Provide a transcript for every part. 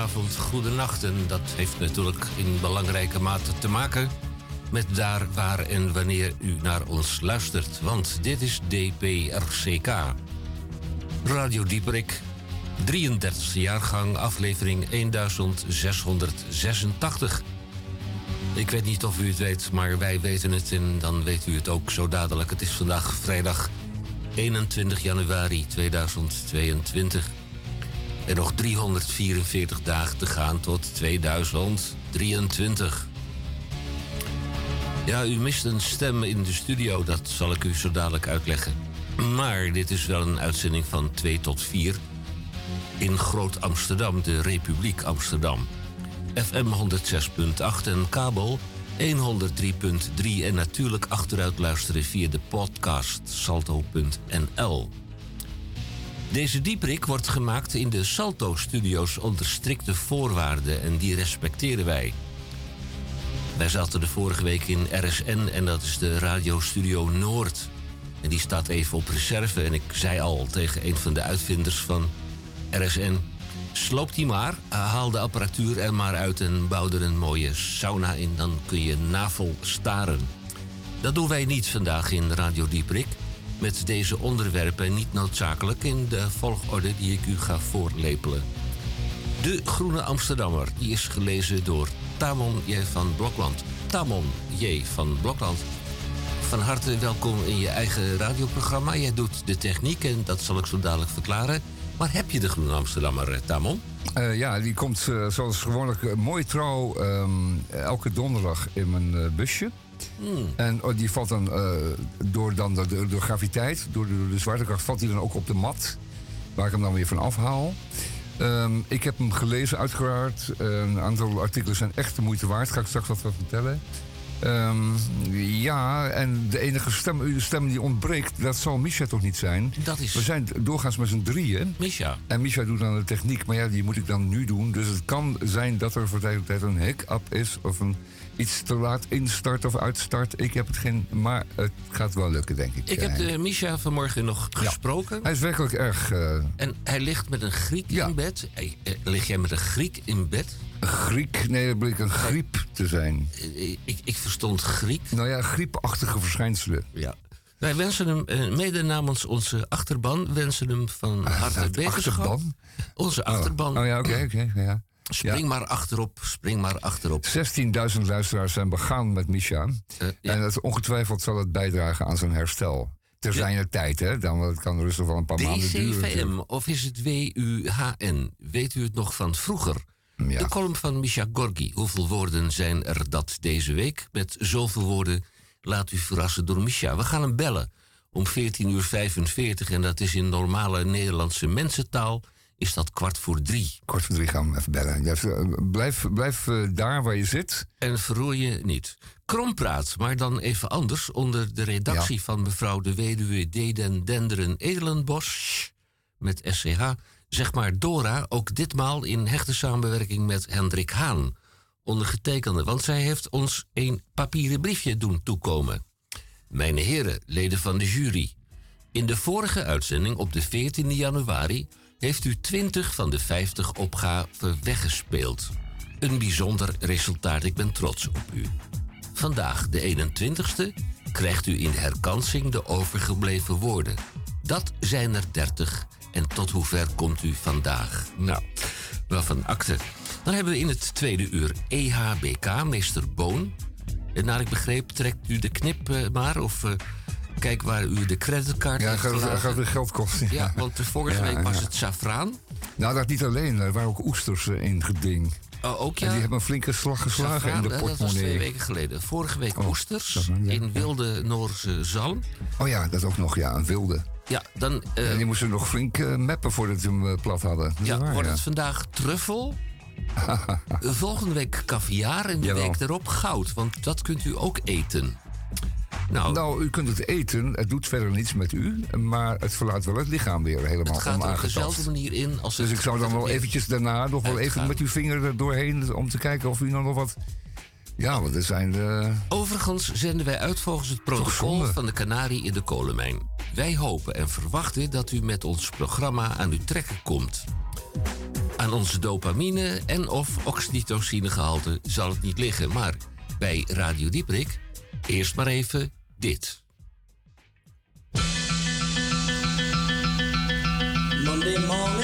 goedenavond, goedenacht. En dat heeft natuurlijk in belangrijke mate te maken met daar, waar en wanneer u naar ons luistert. Want dit is DPRCK. Radio Dieperik, 33e jaargang, aflevering 1686. Ik weet niet of u het weet, maar wij weten het en dan weet u het ook zo dadelijk. Het is vandaag vrijdag 21 januari 2022. En nog 344 dagen te gaan tot 2023. Ja, u mist een stem in de studio, dat zal ik u zo dadelijk uitleggen. Maar dit is wel een uitzending van 2 tot 4 in Groot Amsterdam, de Republiek Amsterdam. FM 106.8 en kabel 103.3 en natuurlijk achteruit luisteren via de podcast salto.nl. Deze dieprik wordt gemaakt in de Salto-studio's onder strikte voorwaarden en die respecteren wij. Wij zaten de vorige week in RSN en dat is de radiostudio Noord. En die staat even op reserve en ik zei al tegen een van de uitvinders van RSN... sloop die maar, haal de apparatuur er maar uit en bouw er een mooie sauna in. Dan kun je navel staren. Dat doen wij niet vandaag in Radio Dieprik met deze onderwerpen niet noodzakelijk in de volgorde die ik u ga voorlepelen. De Groene Amsterdammer, die is gelezen door Tamon J. van Blokland. Tamon J. van Blokland. Van harte welkom in je eigen radioprogramma. Jij doet de techniek en dat zal ik zo dadelijk verklaren. Maar heb je de Groene Amsterdammer, eh, Tamon? Uh, ja, die komt uh, zoals gewoonlijk mooi trouw um, elke donderdag in mijn busje. En oh, die valt dan uh, door, dan de, de, graviteit, door de, de, zwaartekracht, valt hij dan ook op de mat. Waar ik hem dan weer van afhaal. Um, ik heb hem gelezen, uiteraard. een aantal artikelen zijn echt de moeite waard. Ga ik straks wat van vertellen. Um, ja, en de enige stem, stem die ontbreekt, dat zal Misha toch niet zijn? Dat is... We zijn doorgaans met z'n drieën. Misha. En Misha doet dan de techniek, maar ja, die moet ik dan nu doen. Dus het kan zijn dat er voor tijd op tijd een hiccup is of een iets te laat instart of uitstart. Ik heb het geen, maar het gaat wel lukken, denk ik. Ik heb de Misha vanmorgen nog gesproken. Hij is werkelijk erg. Uh... En hij ligt met een Griek ja. in bed. Hey, lig jij met een Griek in bed? Een Griek? Nee, dat bleek een griep te zijn. Ik, ik verstond Griek. Nou ja, griepachtige verschijnselen. Ja. Wij wensen hem, mede namens onze achterban, wensen hem van harte beterschap. Achterban? Onze achterban. Oh, oh ja, oké, okay, oké. Okay, ja. Spring maar achterop, spring maar achterop. 16.000 luisteraars zijn begaan met Misha. Uh, ja. En het, ongetwijfeld zal het bijdragen aan zijn herstel. Ter zijn ja. tijd, hè? Dan kan rustig wel een paar maanden duren. DCVM, of is het WUHN? Weet u het nog van vroeger? Ja. De column van Misha Gorgi. Hoeveel woorden zijn er dat deze week? Met zoveel woorden laat u verrassen door Misha. We gaan hem bellen om 14.45 uur. En dat is in normale Nederlandse mensentaal is dat kwart voor drie. Kwart voor drie gaan we even bellen. Ja, blijf blijf uh, daar waar je zit. En verroer je niet. Krompraat, maar dan even anders. Onder de redactie ja. van mevrouw de weduwe Deden Denderen Edelenbos. Met SCH. Zeg maar Dora, ook ditmaal in hechte samenwerking met Hendrik Haan. Ondergetekende, want zij heeft ons een papieren briefje doen toekomen. Mijn heren, leden van de jury. In de vorige uitzending op de 14 januari heeft u 20 van de 50 opgaven weggespeeld. Een bijzonder resultaat, ik ben trots op u. Vandaag, de 21ste, krijgt u in herkansing de overgebleven woorden. Dat zijn er 30. En tot hoever komt u vandaag? Nou, wel van akte. Dan hebben we in het tweede uur EHBK, meester Boon. En naar ik begreep, trekt u de knip uh, maar of... Uh, Kijk waar u de creditcard Ja, gaat, gaat weer geld kosten. Ja, ja want vorige ja, week was het safraan. Nou, dat niet alleen. Er waren ook oesters uh, in geding. Oh, ook ja? En die hebben een flinke slag geslagen in de portemonnee. Dat was twee weken geleden. Vorige week oh, oesters in wilde Noorse zalm. Oh ja, dat ook nog, ja, een wilde. Ja, dan... Uh, en die moesten nog flink uh, meppen voordat ze hem plat hadden. Ja, waar, wordt het vandaag truffel? Volgende week caviar en de Jawel. week erop goud. Want dat kunt u ook eten. Nou, nou, u kunt het eten. Het doet verder niets met u. Maar het verlaat wel het lichaam weer helemaal Het gaat op dezelfde manier in. Als dus ik zou dan wel eventjes daarna nog wel even met uw vinger er doorheen... om te kijken of u nog wat... Ja, want er zijn... De... Overigens zenden wij uit volgens het protocol van de Canarie in de kolenmijn. Wij hopen en verwachten dat u met ons programma aan uw trekken komt. Aan onze dopamine en of oxytocinegehalte zal het niet liggen. Maar bij Radio Dieprik eerst maar even dit. Monday morning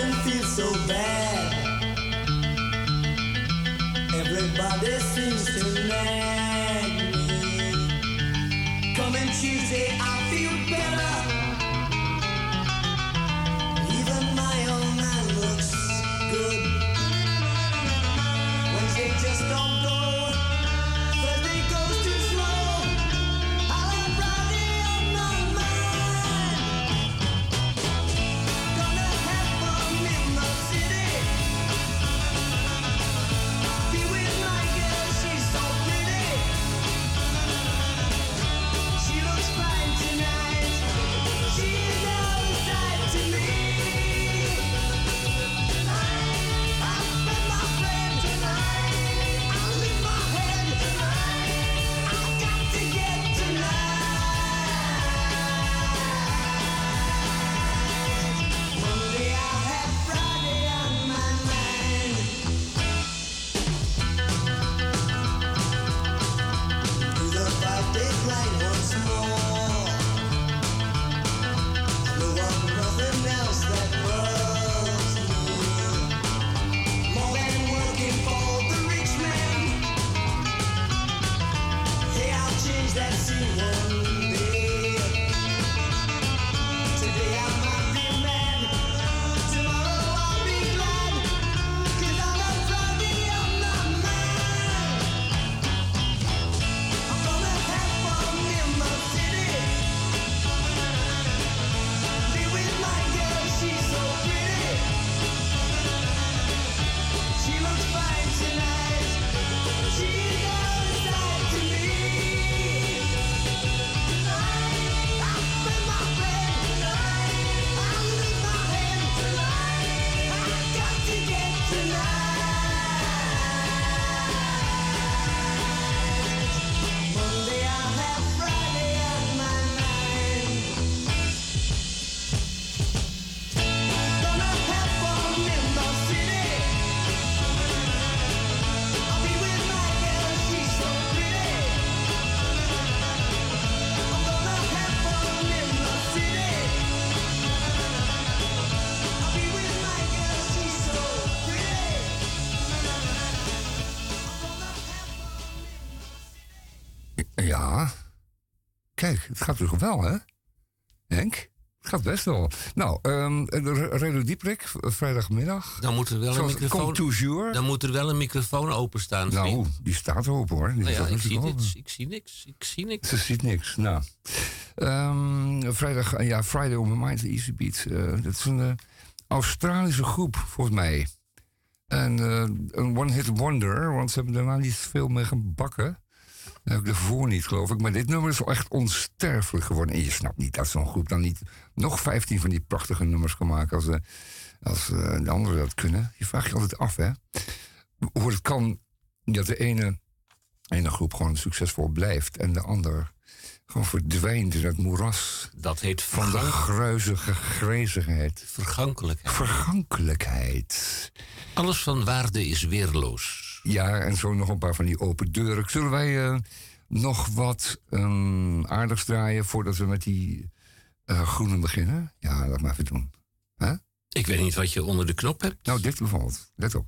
Kijk, het gaat toch wel, hè? Henk? Het gaat best wel. Nou, ehm Radio Dieprik, v- vrijdagmiddag. Dan moet er wel een microfoon. Dan moet er wel een microfoon openstaan. Nou, vriend. die staat open hoor. Die Nou ja, ik zie, open. ik zie niks. Ik zie niks. Ze ziet niks. Nou. Ehm, vrijdag, eh, ja, Friday on my mind, Easy Beat. Eh, dat is een eh, Australische groep, volgens mij. En een one-hit wonder, want ze hebben daarna niet veel mee gebakken. Nou, daarvoor niet, geloof ik. Maar dit nummer is wel echt onsterfelijk geworden. En je snapt niet dat zo'n groep dan niet nog 15 van die prachtige nummers kan maken als, eh, als eh, de anderen dat kunnen. Je vraagt je altijd af, hè? Hoe het kan dat de ene, ene groep gewoon succesvol blijft en de ander gewoon verdwijnt in het moeras Dat heet van de gruizige grezigheid. vergankelijkheid. Vergankelijkheid. Alles van waarde is weerloos. Ja, en zo nog een paar van die open deuren. Zullen wij eh, nog wat um, aardigs draaien voordat we met die eh, groene beginnen? Ja, laat maar even doen. Ik weet niet wat je onder de knop hebt. Nou, dit bijvoorbeeld. Let op.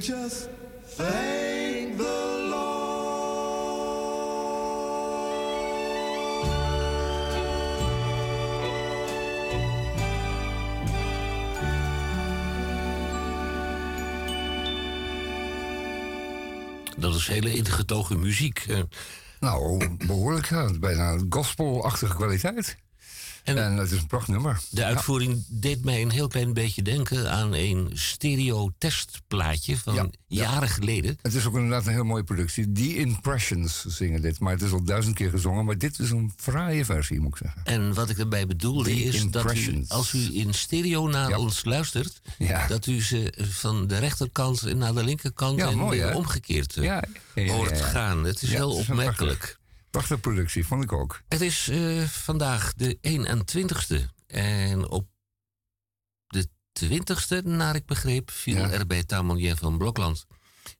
just thank the Lord. Dat is hele ingetogen muziek. eh. Nou, behoorlijk, ja. Bijna gospelachtige kwaliteit. En- En, het is een prachtnummer. De uitvoering deed mij een heel klein beetje denken aan een stereo-testplaatje van Ja, ja. jaren geleden. Het is ook inderdaad een heel mooie productie. The Impressions zingen dit. Maar het is al duizend keer gezongen. Maar dit is een fraaie versie, moet ik zeggen. En wat ik erbij bedoelde The is dat u, als u in stereo naar ons luistert, dat u ze van de rechterkant naar de linkerkant en mooi, weer hè? omgekeerd eh, hoort gaan. Het is heel opmerkelijk. Prachtige productie, vond ik ook. Het is eh, vandaag de 21ste. En op de 20ste, naar ik begreep, viel Ja. er bij Tamonier van Blokland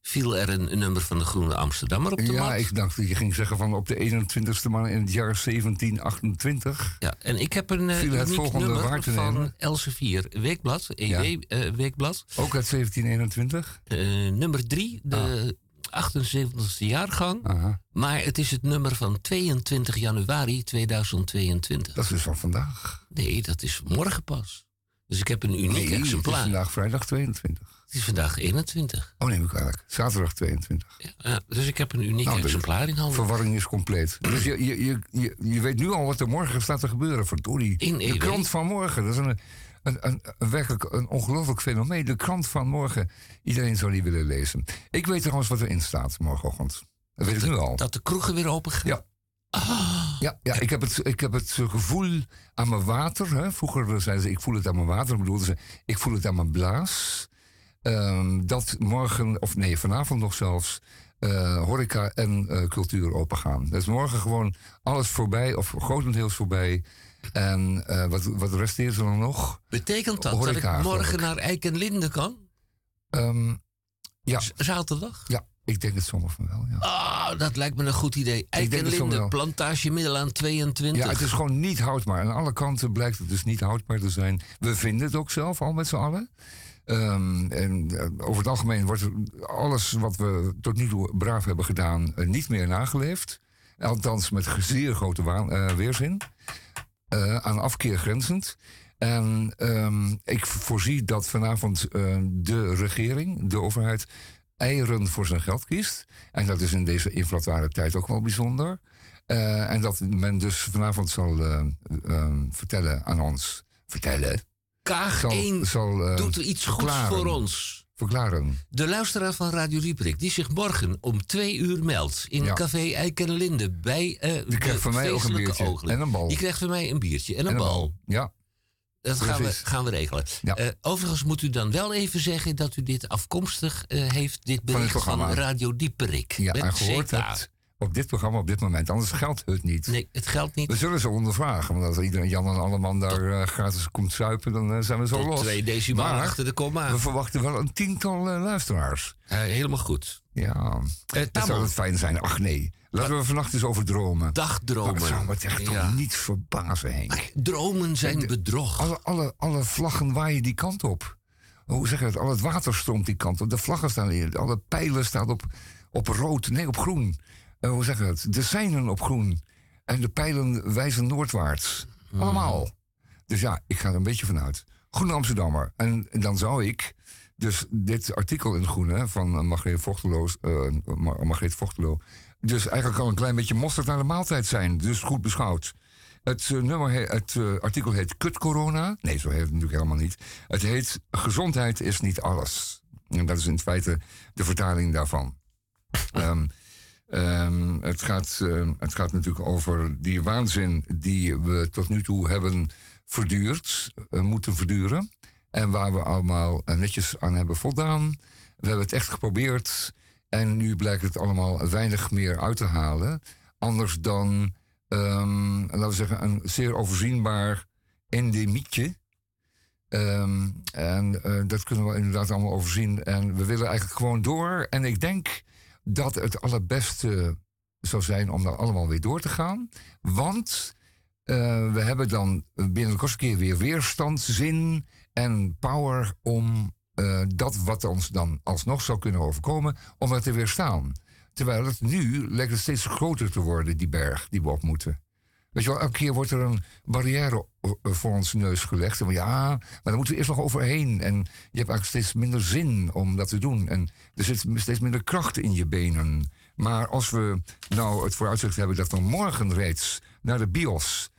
viel er een, een nummer van de Groene Amsterdammer op de Ja, mat. ik dacht dat je ging zeggen van op de 21ste man in het jaar 1728. Ja, en ik heb een eh Viel het volgende nummer van? Elsevier Weekblad, EW eh, Weekblad. Ook uit 1721. Eh, nummer 3, de 78ste jaargang. Aha. Maar het is het nummer van 22 januari 2022. Dat is dus van vandaag. Nee, dat is morgen pas. Dus ik heb een uniek Nee, het is exemplaar. vandaag vrijdag 22. Het is vandaag 21. Oh, neem ik. Zaterdag 22. Ja, dus ik heb een uniek Nou, de exemplaar in handen. Verwarring is compleet. Dus je, je, je, je, je weet nu al wat er morgen staat te gebeuren. Verdorie. In de EW. krant van morgen. Dat is een, een, een, een werkelijk een ongelooflijk fenomeen. De krant van morgen. Iedereen zou die willen lezen. Ik weet trouwens wat erin staat morgenochtend. Dat weet ik nu al. Dat de kroegen weer open gaan. Ja. Ja, ja ik, heb het, ik heb het gevoel aan mijn water. Hè. Vroeger zeiden ze, ik voel het aan mijn water. bedoelden ze, ik voel het aan mijn blaas. Ehm, dat morgen, of nee, vanavond nog zelfs... eh, horeca en eh, cultuur open gaan. Dus morgen gewoon alles voorbij, of grotendeels voorbij. En eh, wat, wat resteert er dan nog? Betekent dat Horeca, dat ik morgen ik. naar Eik en Linde kan? Ehm, ja, Z- Zaterdag? ja, ik denk het zomaar van wel. Ja. Ah, dat lijkt me een goed idee. Eik en Linde, plantage Middelaan 22. Ja, het is gewoon niet houdbaar. Aan alle kanten blijkt het dus niet houdbaar te zijn. We vinden het ook zelf al met z'n allen. Ehm, en eh, over het algemeen wordt alles wat we tot nu toe braaf hebben gedaan eh, niet meer nageleefd. Althans met zeer grote waan- weerzin. Eh, aan afkeer grenzend. En ehm, ik voorzie dat vanavond eh, de regering, de overheid, eieren voor zijn geld kiest. En dat is in deze inflatoire tijd ook wel bijzonder. Eh, en dat men dus vanavond zal eh, eh, vertellen aan ons. Vertellen. Kaag Zal, 1 zal doet er iets goeds voor ons. Verklaren. De luisteraar van Radio Liebrik, die zich morgen om twee uur meldt in Ja. Café Eik en Linde bij eh Die de krijgt van mij ook een biertje. En een bal. Die krijgt van mij een biertje en een, En een bal. Ja. Dat gaan we, gaan we regelen. Ja. Eh, overigens moet u dan wel even zeggen dat u dit afkomstig eh, heeft, dit bericht van. Radio Dieperik. Ja, met en gehoord CK. hebt op dit programma op dit moment. Anders geldt het niet. Nee, het geldt niet We zullen ze ondervragen. Want als iedereen Jan en Alleman daar eh, gratis komt zuipen, dan eh, zijn we zo tot los. twee decimalen achter de komma. We verwachten wel een tiental eh, luisteraars. Helemaal goed. Ja, dat zou het fijn zijn. Ach nee, laten we vannacht eens over dromen. dagdromen. Dat zou me echt Ja. toch niet verbazen, Henk. Dromen zijn bedrog. Alle, alle, alle vlaggen waaien die kant op. Hoe zeg je het? Al het water stroomt die kant op. De vlaggen staan hier. Alle pijlen staan op, op rood. Nee, op groen. Eh, hoe zeg je het? De seinen op groen. En de pijlen wijzen noordwaarts. Allemaal. Dus ja, ik ga er een beetje vanuit. Groene Amsterdammer. En dan zou ik dus dit artikel in het Groene van eh, Margreet Vochteloos, eh, Mar- Margreet Vochtelo... dus eigenlijk al een klein beetje mosterd naar de maaltijd zijn. Dus goed beschouwd. Het, nummer he- het artikel heet Kut Corona. Nee, zo heet het natuurlijk helemaal niet. Het heet Gezondheid is niet alles. En dat is in feite de vertaling daarvan. Ehm, ehm, het, gaat, ehm, het gaat natuurlijk over die waanzin die we tot nu toe hebben verduurd, eh, moeten verduren. En waar we allemaal eh, netjes aan hebben voldaan. We hebben het echt geprobeerd. En nu blijkt het allemaal weinig meer uit te halen. Anders dan, ehm, laten we zeggen, een zeer overzienbaar endemietje. En eh, dat kunnen we inderdaad allemaal overzien. En we willen eigenlijk gewoon door. En ik denk dat het allerbeste zou zijn om dan allemaal weer door te gaan. Want eh, we hebben dan binnen de keer weer weerstand, zin en power om eh, dat wat ons dan alsnog zou kunnen overkomen, om dat te weerstaan. Terwijl het nu lijkt steeds groter te worden, die berg die we op moeten. Weet je wel, elke keer wordt er een barrière o- voor ons neus gelegd. Ja, maar daar moeten we eerst nog overheen. En je hebt eigenlijk steeds minder zin om dat te doen. En er zit steeds minder kracht in je benen. Maar als we nou het vooruitzicht hebben dat we morgen reeds naar de bios,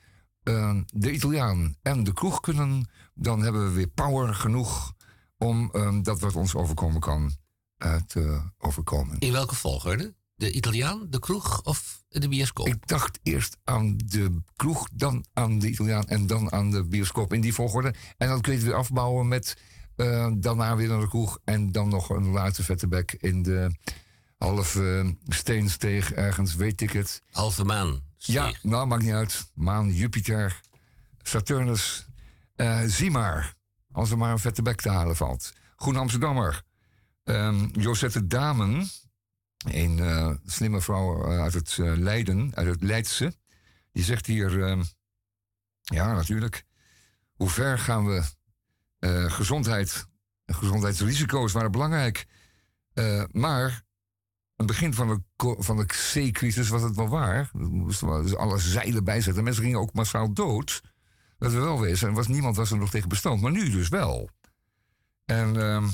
eh, de Italiaan en de kroeg kunnen, dan hebben we weer power genoeg om eh, dat wat ons overkomen kan eh, te overkomen. In welke volgorde? De Italiaan, de kroeg of de bioscoop? Ik dacht eerst aan de kroeg, dan aan de Italiaan en dan aan de bioscoop in die volgorde. En dan kun je het weer afbouwen met eh, daarna weer naar de kroeg en dan nog een late vette bek in de halve steensteeg ergens, weet ik het. Halve maan. Ja, nou maakt niet uit. Maan, Jupiter, Saturnus. Eh, zie maar, als er maar een vette bek te halen valt. Groen Amsterdammer. Ehm, Josette Damen, een eh, slimme vrouw eh, uit het eh, Leiden, uit het Leidse. Die zegt hier, ehm, ja natuurlijk, hoe ver gaan we? Gezondheid, gezondheidsrisico's waren belangrijk. Maar het begin van de, van de C-crisis was het wel waar. Er moesten dus alle zeilen bijzetten. Mensen gingen ook massaal dood. Dat we wel wezen. En was, niemand was er nog tegen bestand. Maar nu dus wel. En ehm,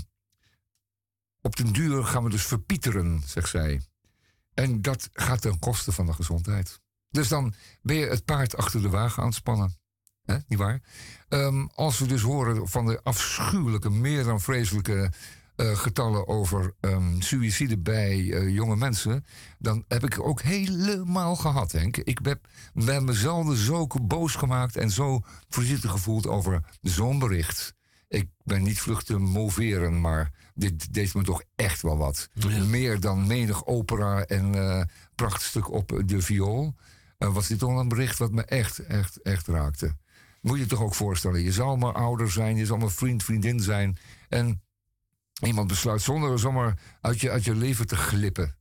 op den duur gaan we dus verpieteren, zegt zij. En dat gaat ten koste van de gezondheid. Dus dan ben je het paard achter de wagen aan het spannen. Niet waar? Ehm, als we dus horen van de afschuwelijke, meer dan vreselijke eh, getallen over ehm suïcide bij eh, jonge mensen, dan heb ik ook helemaal gehad, Henk. Ik heb, ben mezelf zo boos gemaakt en zo voorzichtig gevoeld over zo'n bericht. Ik ben niet vlug te moveren, maar dit deed me toch echt wel wat. Ja. Meer dan menig opera en eh, prachtstuk op de viool. eh, was dit toch een bericht wat me echt, echt, echt raakte. Moet je je toch ook voorstellen. Je zal maar ouder zijn, je zal maar vriend, vriendin zijn. En iemand besluit zonder zomaar uit je, uit je leven te glippen.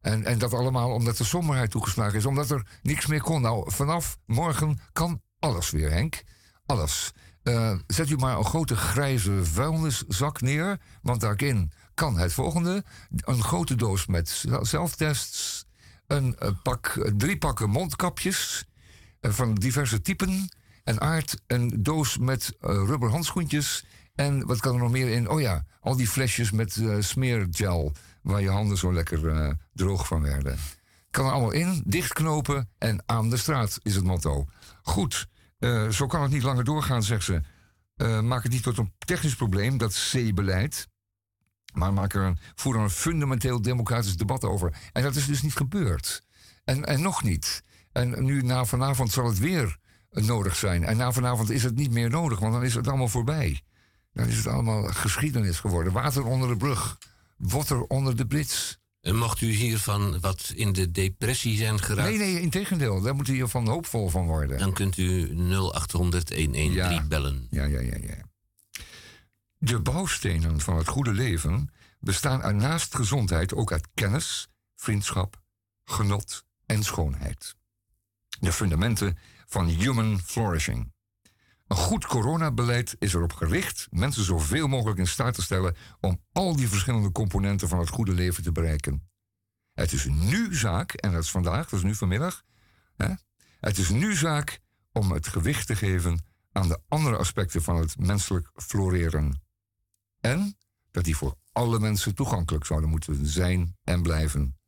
En, en dat allemaal omdat de somberheid toegeslagen is. Omdat er niks meer kon. Nou, vanaf morgen kan alles weer, Henk. Alles. Eh, zet u maar een grote grijze vuilniszak neer. Want daarin kan het volgende. Een grote doos met zel- zelftests. Een, eh, pak, drie pakken mondkapjes. eh, van diverse typen en aard. Een doos met eh, rubber handschoentjes. En wat kan er nog meer in? Oh ja, al die flesjes met eh, smeergel. Waar je handen zo lekker eh, droog van werden. Kan er allemaal in, dichtknopen en aan de straat is het motto. Goed, eh, zo kan het niet langer doorgaan, zegt ze. Eh, maak het niet tot een technisch probleem, dat C-beleid. Maar maak er voer er een fundamenteel democratisch debat over. En dat is dus niet gebeurd. En, en nog niet. En nu na vanavond zal het weer nodig zijn. En na vanavond is het niet meer nodig, want dan is het allemaal voorbij. Dan is het allemaal geschiedenis geworden. Water onder de brug. Water onder de brits. En mocht u hiervan wat in de depressie zijn geraakt, Nee, nee, in tegendeel. Daar moet je van hoopvol van worden. dan kunt u 0800 113 Ja. bellen. Ja, ja, ja, ja. De bouwstenen van het goede leven bestaan er naast gezondheid ook uit kennis, vriendschap, genot en schoonheid. De fundamenten van human flourishing. Een goed coronabeleid is erop gericht mensen zoveel mogelijk in staat te stellen om al die verschillende componenten van het goede leven te bereiken. Het is nu zaak, en dat is vandaag, dat is nu vanmiddag, hè? het is nu zaak om het gewicht te geven aan de andere aspecten van het menselijk floreren. En dat die voor alle mensen toegankelijk zouden moeten zijn en blijven.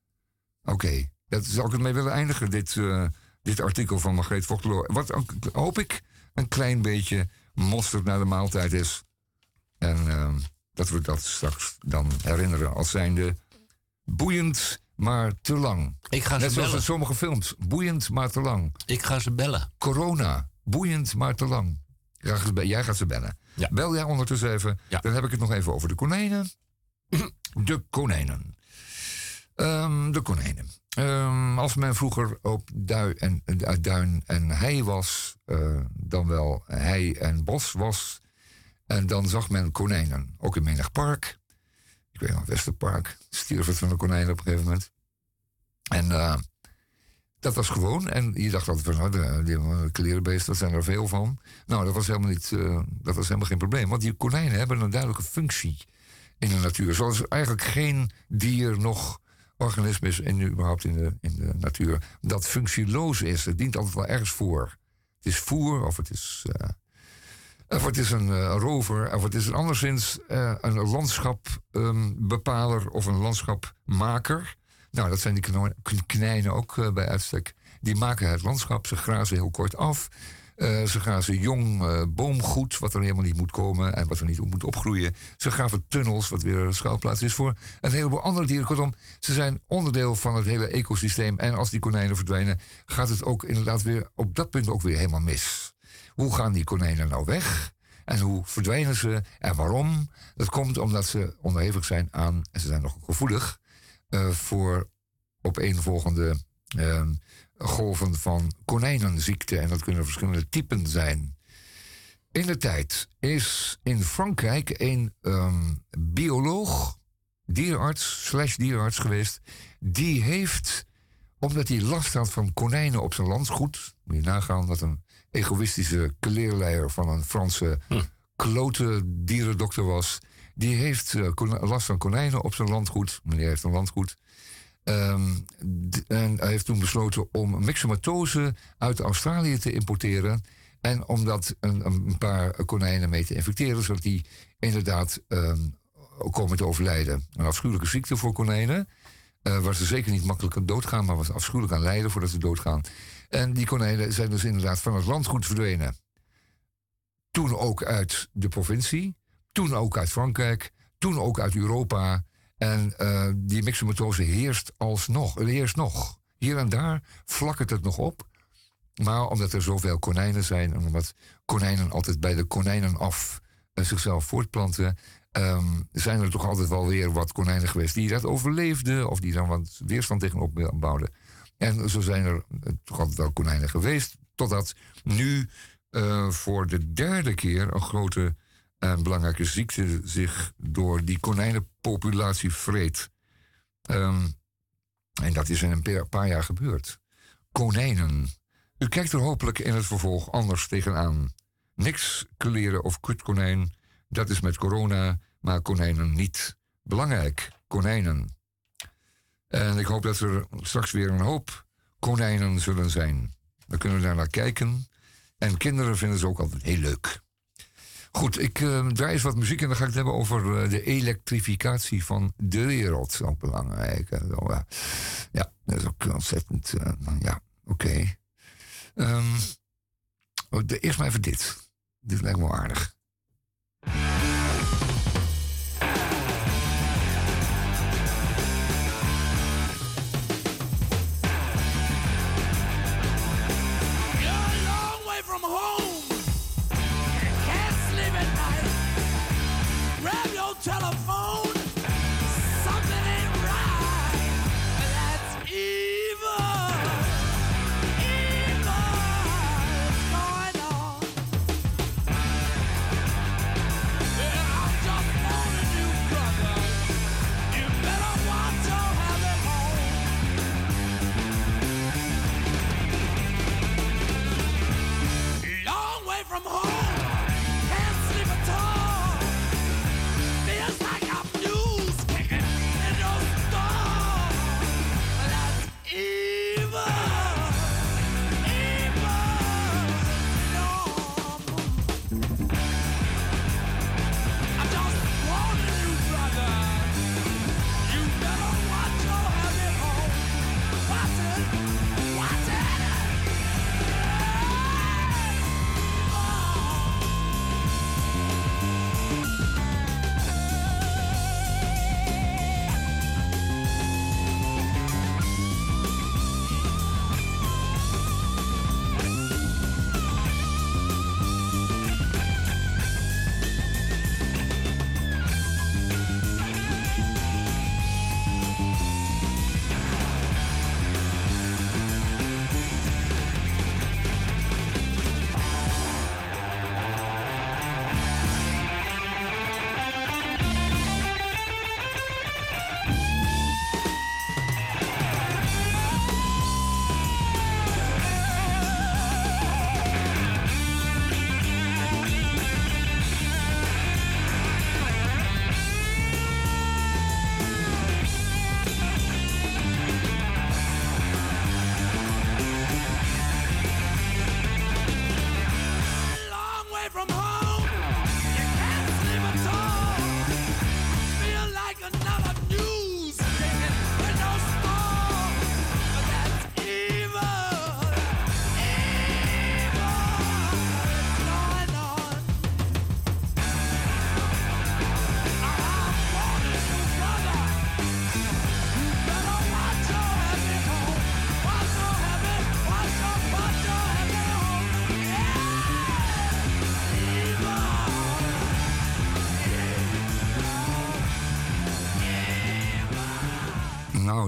Oké, dat zou ik mee willen eindigen, dit, eh, dit artikel van Margreet Vochtelo. Wat hoop ik een klein beetje mosterd naar de maaltijd is. En eh, dat we dat straks dan herinneren als zijnde boeiend, maar te lang. Ik ga Net ze zoals in sommige films, boeiend, maar te lang. Ik ga ze bellen. Corona, boeiend, maar te lang. Jij gaat ze be- Jij gaat ze bellen. Ja. Bel jij ondertussen even. Ja. Dan heb ik het nog even over de konijnen. De konijnen. Ehm, de konijnen. Ehm, als men vroeger op Dui en, uh, Duin en Hei was, uh, dan wel Hei en Bos was. En dan zag men konijnen, ook in menig park. Ik weet nog, Westerpark, stierf het van de konijnen op een gegeven moment. En uh, dat was gewoon. En je dacht altijd van, nou, die klerenbeesten, zijn er veel van. Nou, dat was helemaal, niet, dat was helemaal geen probleem. Want die konijnen hebben een duidelijke functie in de natuur. Zoals eigenlijk geen dier nog organisme is in, überhaupt in de, in de natuur dat functieloos is. Het dient altijd wel ergens voor. Het is voer of het is, uh, of het is een uh, rover of het is een anderszins uh, een landschapbepaler um, of een landschapmaker. Nou, dat zijn die knijnen ook bij uitstek. Die maken het landschap, ze grazen heel kort af. Uh, ze jong uh, boomgoed, wat er helemaal niet moet komen en wat er niet moet opgroeien. Ze graven tunnels, wat weer een schuilplaats is voor een heleboel andere dieren. Kortom, ze zijn onderdeel van het hele ecosysteem. En als die konijnen verdwijnen, gaat het ook inderdaad weer op dat punt ook weer helemaal mis. Hoe gaan die konijnen nou weg? En hoe verdwijnen ze? En waarom? Dat komt omdat ze onderhevig zijn aan, en ze zijn nog gevoelig, uh, voor opeenvolgende golven van konijnenziekte. En dat kunnen verschillende typen zijn. In de tijd is in Frankrijk een um, bioloog, dierenarts, slash dierenarts geweest. Die heeft, omdat hij last had van konijnen op zijn landgoed. Moet je nagaan dat een egoïstische kleerleier van een Franse hm. klote dierendokter was. Die heeft uh, last van konijnen op zijn landgoed. Meneer heeft een landgoed. Um, en hij heeft toen besloten om myxomatose uit Australië te importeren. En om dat een, een paar konijnen mee te infecteren, zodat die inderdaad um, komen te overlijden. Een afschuwelijke ziekte voor konijnen. Uh, waar ze zeker niet makkelijk aan doodgaan, maar was afschuwelijk aan lijden voordat ze doodgaan. En die konijnen zijn dus inderdaad van het landgoed verdwenen. Toen ook uit de provincie, toen ook uit Frankrijk, toen ook uit Europa. En uh, die myxomatose heerst alsnog, heerst nog. Hier en daar flakkert het nog op. Maar omdat er zoveel konijnen zijn en omdat konijnen altijd bij de konijnen af uh, zichzelf voortplanten, um, zijn er toch altijd wel weer wat konijnen geweest die dat overleefden of die dan wat weerstand tegenop bouwden. En zo zijn er toch altijd wel konijnen geweest, totdat nu voor de derde keer een grote een belangrijke ziekte zich door die konijnenpopulatie vreet. Um, en dat is in een paar jaar gebeurd. Konijnen. U kijkt er hopelijk in het vervolg anders tegenaan. Niks kleren of kutkonijn, dat is met corona, maar konijnen niet. Belangrijk, konijnen. En ik hoop dat er straks weer een hoop konijnen zullen zijn. Dan kunnen we daar naar kijken. En kinderen vinden ze ook altijd heel leuk. Goed, ik uh, draai eens wat muziek en dan ga ik het hebben over uh, de elektrificatie van de wereld. Ook belangrijk. Zo, uh, ja, dat is ook ontzettend. ja, oké. Okay. Um, oh, eerst maar even dit. Dit lijkt me aardig.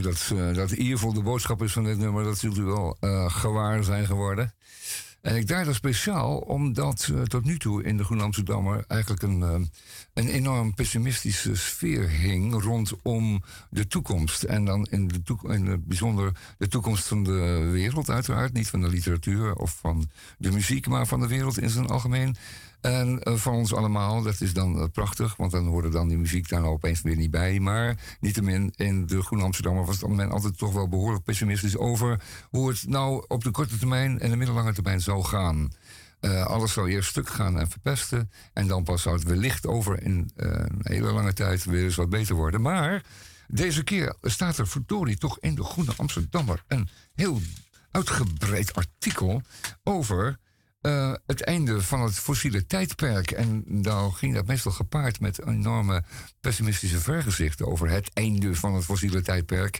Dat, uh, dat de boodschap is van dit nummer, dat zult u wel uh, gewaar zijn geworden. En ik daar dat speciaal omdat uh, tot nu toe in de Groen Amsterdammer eigenlijk een, een enorm pessimistische sfeer hing rondom de toekomst. En dan in, de toek het bijzonder de toekomst van de wereld, uiteraard. Niet van de literatuur of van de muziek, maar van de wereld in zijn algemeen. En uh, van ons allemaal, dat is dan uh, prachtig, want dan hoorde dan die muziek daar nou opeens weer niet bij. Maar niettemin, in de Groene Amsterdammer was men altijd toch wel behoorlijk pessimistisch over hoe het nou op de korte termijn en de middellange termijn zou gaan. Uh, alles zou eerst stuk gaan en verpesten. En dan pas zou het wellicht over in een hele lange tijd weer eens wat beter worden. Maar deze keer staat er verdorie toch in de Groene Amsterdammer een heel uitgebreid artikel over uh, het einde van het fossiele tijdperk. En dan ging dat meestal gepaard met enorme pessimistische vergezichten over het einde van het fossiele tijdperk.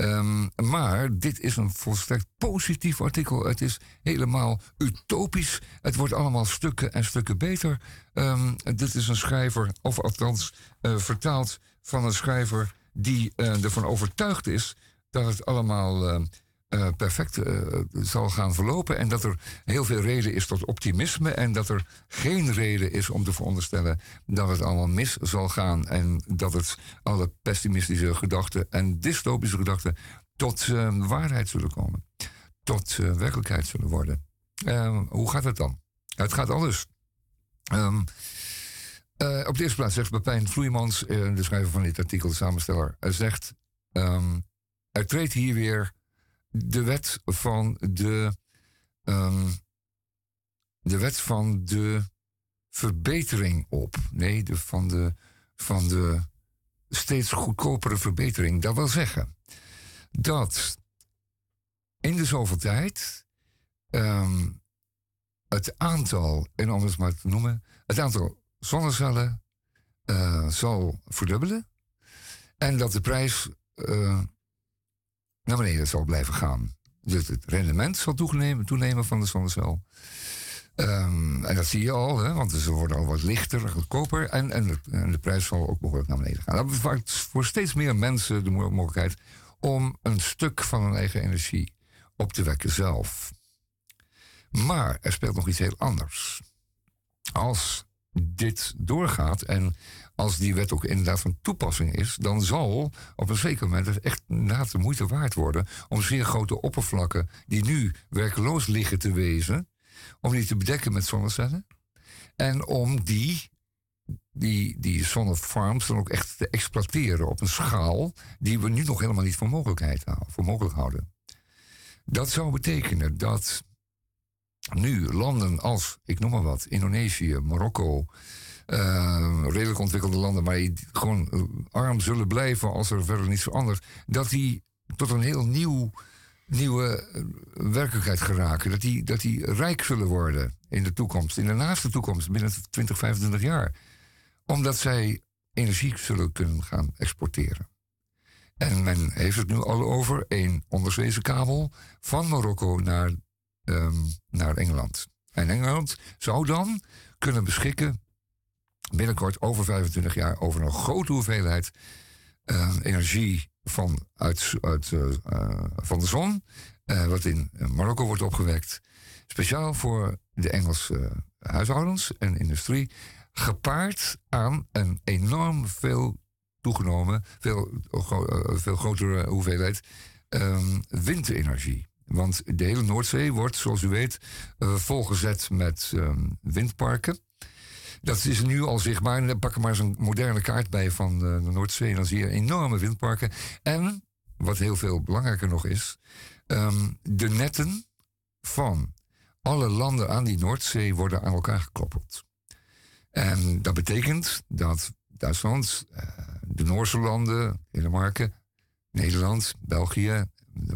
Um, maar dit is een volstrekt positief artikel. Het is helemaal utopisch. Het wordt allemaal stukken en stukken beter. Um, dit is een schrijver, of althans uh, vertaald van een schrijver die uh, ervan overtuigd is dat het allemaal uh, perfect uh, zal gaan verlopen. En dat er heel veel reden is tot optimisme. En dat er geen reden is om te veronderstellen dat het allemaal mis zal gaan. En dat het alle pessimistische gedachten en dystopische gedachten tot uh, waarheid zullen komen. Tot werkelijkheid zullen worden. Ehm, hoe gaat het dan? Het gaat alles. Um, op de eerste plaats zegt Bepijn Vloeimans, de schrijver van dit artikel, de samensteller, zegt... Um, er treedt hier weer de wet van de. Um, de wet van de verbetering op. Nee, de, van, de, van de steeds goedkopere verbetering. Dat wil zeggen dat in de zoveel tijd um, het aantal, en het maar te noemen, het aantal zonnecellen uh, zal verdubbelen. En dat de prijs uh, naar beneden zal blijven gaan. Dus het rendement zal toenemen, toenemen van de zonnecel. Um, en dat zie je al, hè, want ze worden al wat lichter, goedkoper. En, en, de, prijs zal ook behoorlijk naar beneden gaan. Dat bevat voor steeds meer mensen de mogelijkheid om een stuk van hun eigen energie op te wekken zelf. Maar er speelt nog iets heel anders. Als dit doorgaat en als die wet ook inderdaad van toepassing is, dan zal op een zeker moment het echt inderdaad de moeite waard worden om zeer grote oppervlakken die nu werkeloos liggen te wezen, om die te bedekken met zonnecellen. En om die, die, die zonnefarms dan ook echt te exploiteren op een schaal die we nu nog helemaal niet voor, mogelijkheid, voor mogelijk houden. Dat zou betekenen dat nu landen als, ik noem maar wat, Indonesië, Marokko, uh, redelijk ontwikkelde landen, maar die gewoon uh, arm zullen blijven als er verder niets verandert, dat die tot een heel nieuw, nieuwe uh, werkelijkheid geraken. Dat die, dat die rijk zullen worden in de toekomst, in de naaste toekomst, binnen 20, 25 jaar. Omdat zij energie zullen kunnen gaan exporteren. En men heeft het nu al over een onderzeese kabel van Marokko naar, um, naar Engeland. En Engeland zou dan kunnen beschikken binnenkort over 25 jaar over een grote hoeveelheid uh, energie van, uit, uit, uh, van de zon, wat in Marokko wordt opgewekt, speciaal voor de Engelse huishoudens en industrie, gepaard aan een enorm veel toegenomen, veel, veel grotere hoeveelheid um, windenergie. Want de hele Noordzee wordt, zoals u weet, volgezet met um, windparken. Dat is nu al zichtbaar. Pak er maar een moderne kaart bij van de Noordzee. En dan zie je enorme windparken. En, wat heel veel belangrijker nog is, um, de netten van alle landen aan die Noordzee worden aan elkaar gekoppeld. En dat betekent dat Duitsland, uh, de Noorse landen, Denemarken, Nederland, België,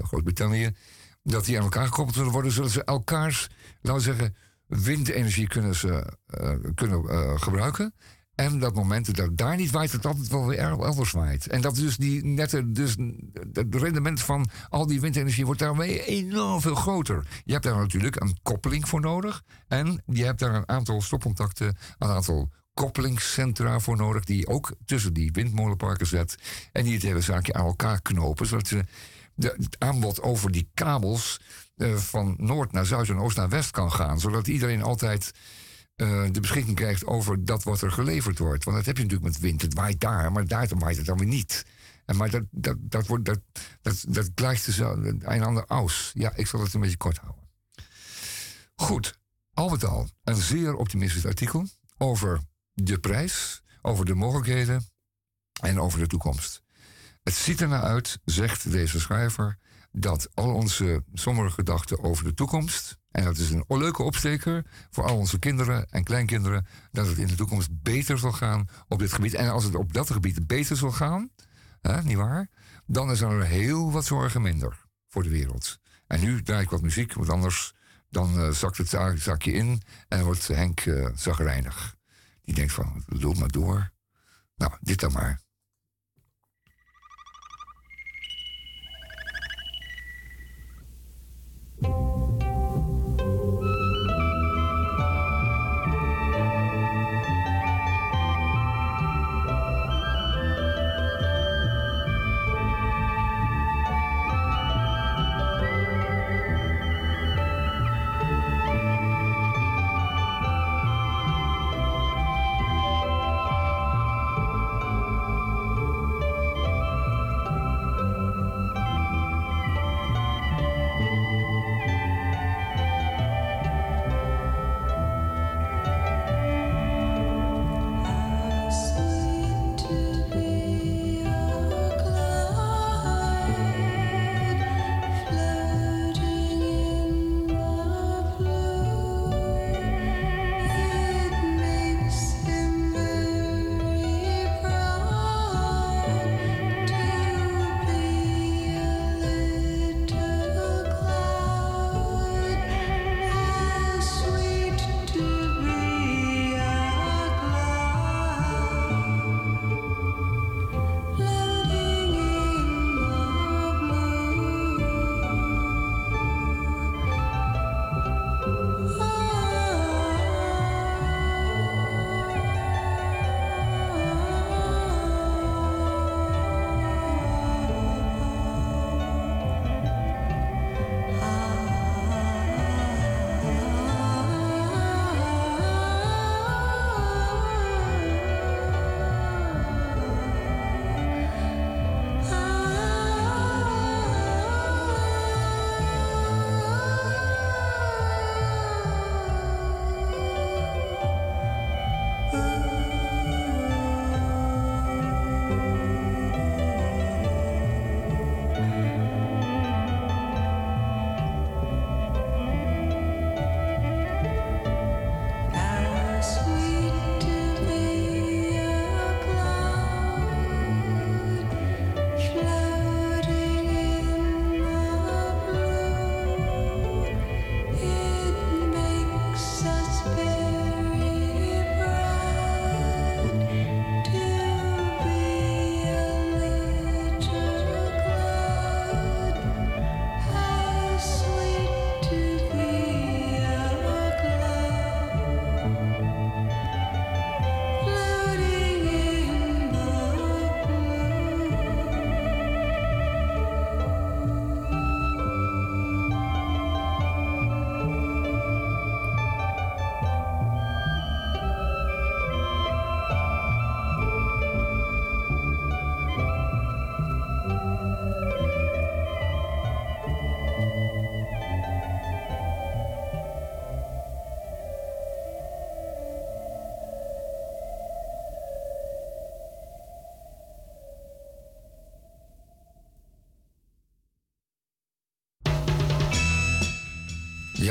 Groot-Brittannië, dat die aan elkaar gekoppeld zullen worden, zodat ze elkaars, laten we zeggen, windenergie kunnen ze uh, kunnen, gebruiken. En dat moment dat daar niet waait, het altijd wel weer elders waait. En dat dus die nette, dus het rendement van al die windenergie wordt daarmee enorm veel groter. Je hebt daar natuurlijk een koppeling voor nodig. En je hebt daar een aantal stopcontacten, een aantal koppelingscentra voor nodig. Die ook tussen die windmolenparken zet. En die het hele zaakje aan elkaar knopen. Zodat ze de, het aanbod over die kabels eh, van noord naar zuid en oost naar west kan gaan. Zodat iedereen altijd eh, de beschikking krijgt over dat wat er geleverd wordt. Want dat heb je natuurlijk met wind. Het waait daar, maar daar waait het dan weer niet. En maar dat, dat, dat, wordt, dat, dat, dat dus een ander aus. Ja, ik zal het een beetje kort houden. Goed, al met al een zeer optimistisch artikel over de prijs, over de mogelijkheden en over de toekomst. Het ziet er naar uit, zegt deze schrijver, dat al onze sombere gedachten over de toekomst, en dat is een leuke opsteker voor al onze kinderen en kleinkinderen, dat het in de toekomst beter zal gaan op dit gebied. En als het op dat gebied beter zal gaan, hè, niet waar, dan is er heel wat zorgen minder voor de wereld. En nu draai ik wat muziek, want anders dan uh, zakt het zakje in en wordt Henk uh, zagrijnig. Die denkt van, doe maar door. Nou, dit dan maar.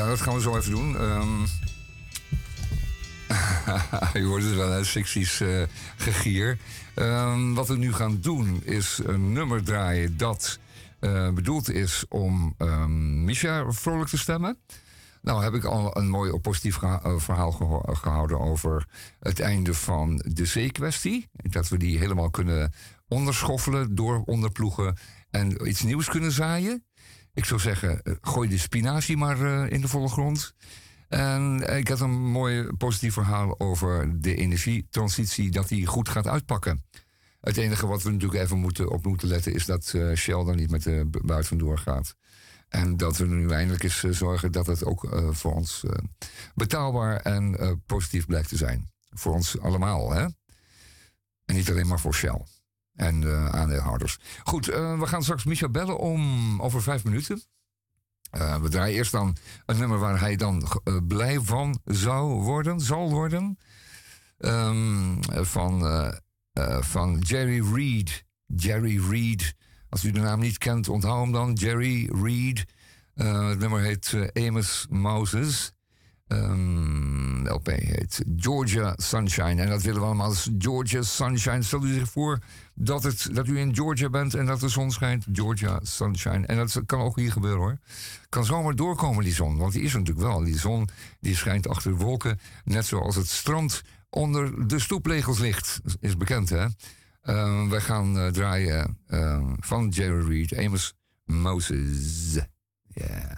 Ja, dat gaan we zo even doen. Um, je wordt dus wel een seksies uh, gegier. Um, wat we nu gaan doen is een nummer draaien dat uh, bedoeld is om um, Misha vrolijk te stemmen. Nou heb ik al een mooi positief geha verhaal geho gehouden over het einde van de zeekwestie. Dat we die helemaal kunnen onderschoffelen, door onderploegen en iets nieuws kunnen zaaien. Ik zou zeggen, gooi de spinazie maar uh, in de volle grond. En ik had een mooi positief verhaal over de energietransitie, dat die goed gaat uitpakken. Het enige wat we natuurlijk even moeten, op moeten letten is dat eh, Shell er niet met de bu- buiten doorgaat. En dat we nu eindelijk eens eh, zorgen dat het ook eh, voor ons eh, betaalbaar en eh, positief blijkt te zijn. Voor ons allemaal, hè? En niet alleen maar voor Shell en de aandeelhouders. Goed, eh, we gaan straks Michel bellen om over vijf minuten. Eh, we draaien eerst dan een nummer waar hij dan eh, blij van zou worden, zal worden. Ehm, van, eh, eh, van Jerry Reed. Jerry Reed. Als u de naam niet kent, onthoud hem dan. Jerry Reed. Eh, het nummer heet eh, Amos Moses. Ehm, LP heet Georgia Sunshine. En dat willen we allemaal. Dus Georgia Sunshine. Stel u zich voor dat, het, dat u in Georgia bent en dat de zon schijnt. Georgia Sunshine. En dat kan ook hier gebeuren hoor. Kan zomaar doorkomen die zon. Want die is natuurlijk wel. Die zon die schijnt achter de wolken. Net zoals het strand onder de stoeplegels ligt. Is bekend hè. Eh, wij gaan eh, draaien eh, van Jerry Reed. Amos Moses. Ja. Yeah,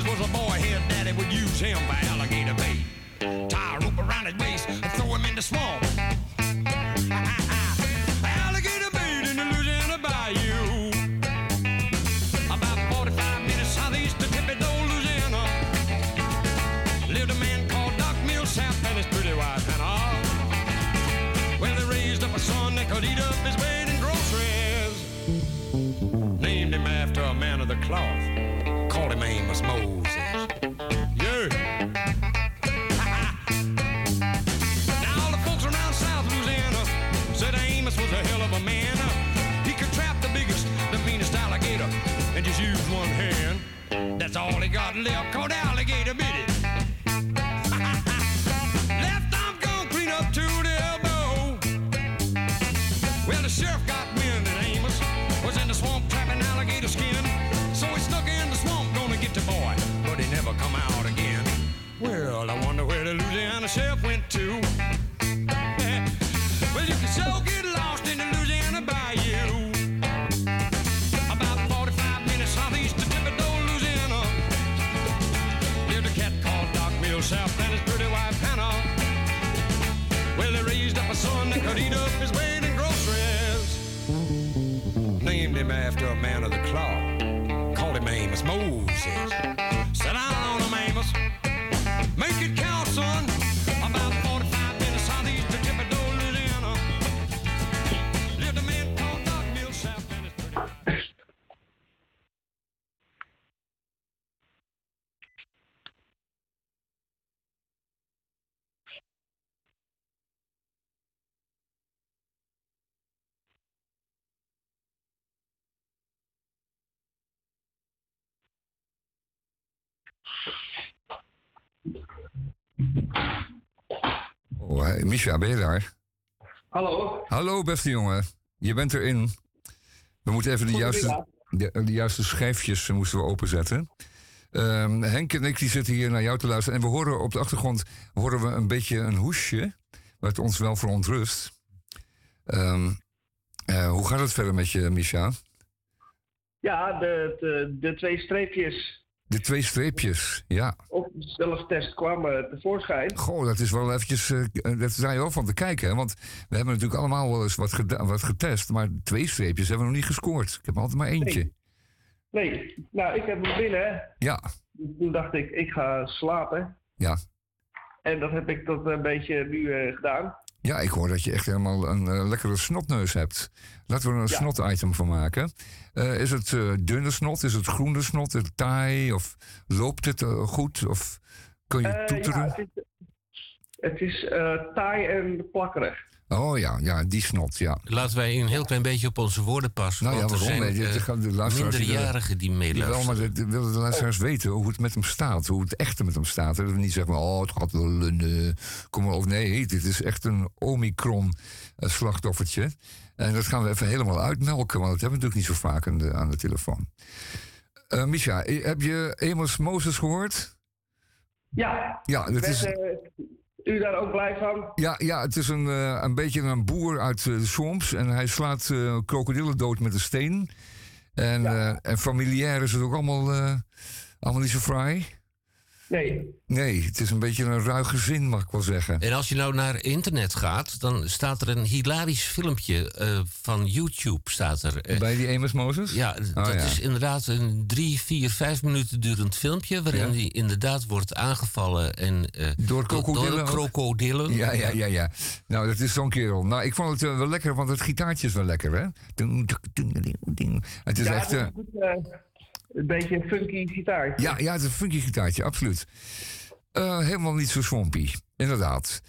Moses was a boy, his daddy would use him for alligator bait. Tie a rope around his waist and throw him in the swamp. All he got left, called alligator bit it. Left arm gone clean up to the elbow. Well, the sheriff got wind that Amos was in the swamp trapping alligator skin. So he snuck in the swamp, gonna get the boy, but he never come out again. Well, I wonder where the Louisiana sheriff went to. Up his weight in groceries. Named him after a man of the claw. Called him Amos Moses. Misha, ben je daar? Hallo. Hallo, beste jongen. Je bent erin. We moeten even de juiste, de, de juiste schijfjes moesten we openzetten. Ehm, Henk en ik die zitten hier naar jou te luisteren. En we horen op de achtergrond horen we een beetje een hoesje. Wat ons wel verontrust. Ehm, eh, hoe gaat het verder met je, Misha? Ja, de, de, de twee streepjes De twee streepjes, ja. op de zelftest kwamen tevoorschijn. Goh, dat is wel eventjes... eh, dat zijn je wel van te kijken, hè? Want we hebben natuurlijk allemaal wel eens wat, geda- wat getest. Maar twee streepjes hebben we nog niet gescoord. Ik heb altijd maar eentje. Nee, nou, ik heb hem binnen. Ja, Toen dacht ik, ik ga slapen. ja. En dat heb ik tot een beetje nu eh, gedaan. Ja, ik hoor dat je echt helemaal een eh, lekkere snotneus hebt. Laten we er een Ja. snot-item van maken. Eh, is het eh, dunne snot? Is het groene snot? Is het taai? Of loopt het goed? Of kun je toeteren? ja, het, is, Het is eh, taai en plakkerig. Oh ja, ja, die snot, ja. Laten wij een heel klein beetje op onze woorden passen. Nou ja, er waarom? zijn eh, gaan de minderjarigen die Wel, meeluisteren. maar dat- dat willen de luisteraars weten hoe het met hem staat. Hoe het echt met hem staat. Dat we niet zeggen, oh, het gaat wel een... eh, kom maar op. Nee, dit is echt een Omicron-slachtoffertje. En dat gaan we even helemaal uitmelken. Want dat hebben we natuurlijk niet zo vaak aan de, aan de telefoon. Eh Misha, eh, heb je Amos Moses gehoord? Ja, Ja, dat is... eh, u daar ook blij van? Ja, ja, het is een, eh, een beetje een boer uit eh, de swamps. En hij slaat eh, krokodillen dood met een steen. En, Ja. eh, en familiair is het ook allemaal, eh, allemaal niet zo fraai. Nee. Nee, het is een beetje een ruig gezin, mag ik wel zeggen. En als je nou naar internet gaat, dan staat er een hilarisch filmpje eh, van YouTube. Staat er. Eh, Bij die Amos Moses? ja, d- dat ja. is inderdaad een drie, vier, vijf minuten durend filmpje. waarin Ja. hij inderdaad wordt aangevallen en, eh, Door krokodillen door krokodillen. Ja, ja, ja, ja. Nou, dat is zo'n kerel. Nou, ik vond het wel lekker, want het gitaartje is wel lekker, hè? Het is ja, echt... is goed, een beetje een funky gitaar. Ja, ja, het is een funky gitaartje, absoluut. Eh, helemaal niet zo swampy, inderdaad.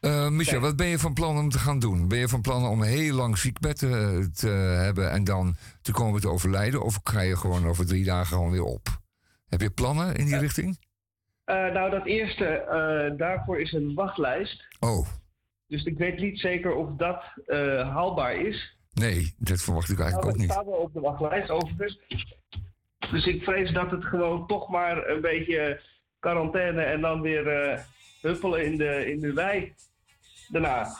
Eh Michel, wat ben je van plan om te gaan doen? Ben je van plan om heel lang ziekbed te, te hebben en dan te komen te overlijden? Of ga je gewoon over drie dagen gewoon weer op? Heb je plannen in die richting? Eh, nou, dat eerste, eh, daarvoor is een wachtlijst. Oh, Dus ik weet niet zeker of dat eh, haalbaar is. nee, dat verwacht ik eigenlijk ook Nou, ik niet. sta wel op de wachtlijst overigens. Dus ik vrees dat het gewoon toch maar een beetje quarantaine en dan weer eh, huppelen in de, in de wei daarna.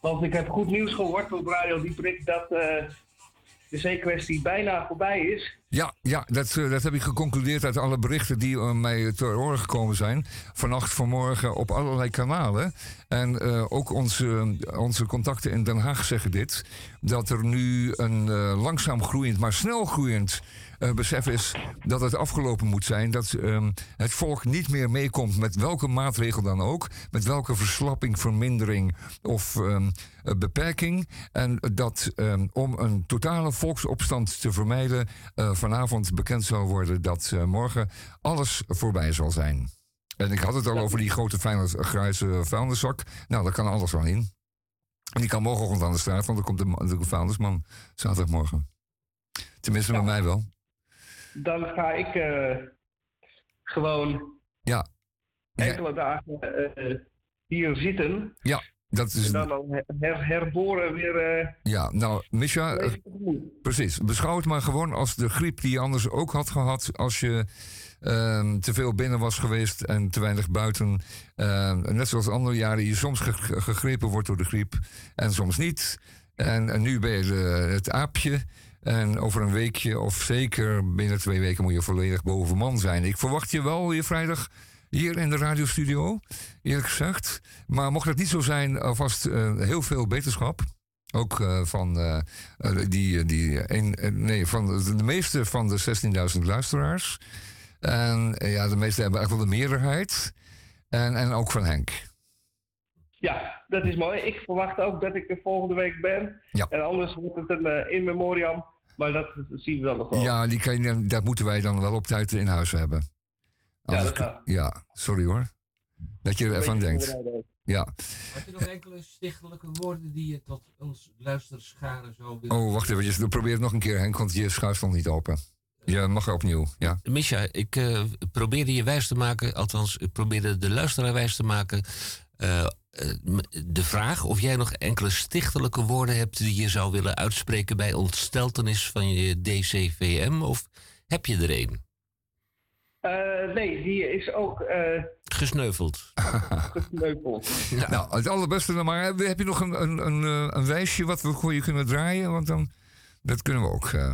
Want ik heb goed nieuws gehoord op Radio Dieprik dat eh, de zeekwestie bijna voorbij is. Ja, ja dat, eh, dat heb ik geconcludeerd uit alle berichten die mij ter oren gekomen zijn. Vannacht, vanmorgen op allerlei kanalen. En ook onze, onze contacten in Den Haag zeggen dit. Dat er nu een langzaam groeiend, maar snel groeiend eh, besef is dat het afgelopen moet zijn. Dat ehm, het volk niet meer meekomt met welke maatregel dan ook. Met welke verslapping, vermindering of ehm, eh, beperking. En dat ehm, om een totale volksopstand te vermijden. eh, vanavond bekend zal worden dat morgen alles voorbij zal zijn. En ik had het al over die grote grijze vuilniszak. Nou, daar kan alles wel in. En die kan morgenochtend aan de straat, want dan komt de, de vuilnisman zaterdagmorgen. Tenminste, bij mij wel. Dan ga ik eh, gewoon Ja. Enkele dagen eh, hier zitten. ja, dat is. En dan al her, herboren weer eh Ja, nou, Misha, precies. Beschouw het maar gewoon als de griep die je anders ook had gehad. als je ehm, te veel binnen was geweest en te weinig buiten. Ehm, net zoals andere jaren, je soms ge- gegrepen wordt door de griep en soms niet. En, en nu ben je de- het aapje. En over een weekje of zeker binnen twee weken moet je volledig boven man zijn. Ik verwacht je wel weer vrijdag hier in de radiostudio, eerlijk gezegd. Maar mocht het niet zo zijn, alvast eh, heel veel beterschap. Ook eh, van, eh, die, die, een, nee, van de, meeste van de 16.000 luisteraars. En ja, de meeste hebben echt wel de meerderheid. En, en ook van Henk. Ja, dat is mooi. Ik verwacht ook dat ik er volgende week ben. Ja. En anders wordt het een in memoriam. Maar dat zien we wel nog wel. Ja, die kan je, dat moeten wij dan wel op tijd in huis hebben. Ja, dat gaat. ja sorry hoor. Dat je er Een even aan beetje denkt. Ja. Heb je nog enkele stichtelijke woorden die je tot ons luisterscharen zou willen... Oh, wacht even. Probeer het nog een keer, Henk, want je schuif stond niet open. Je mag opnieuw, ja. Misha, ik eh, probeerde je wijs te maken, althans, ik probeerde de luisteraar wijs te maken. Eh, eh, de vraag of jij nog enkele stichtelijke woorden hebt die je zou willen uitspreken bij ontsteltenis van je DCVM, of heb je er een? Eh, nee, die is ook eh Gesneuveld. gesneuveld. Nou, het allerbeste dan maar. Heb je nog een, een, een, een wijsje wat we voor je kunnen draaien? Want dan, dat kunnen we ook eh,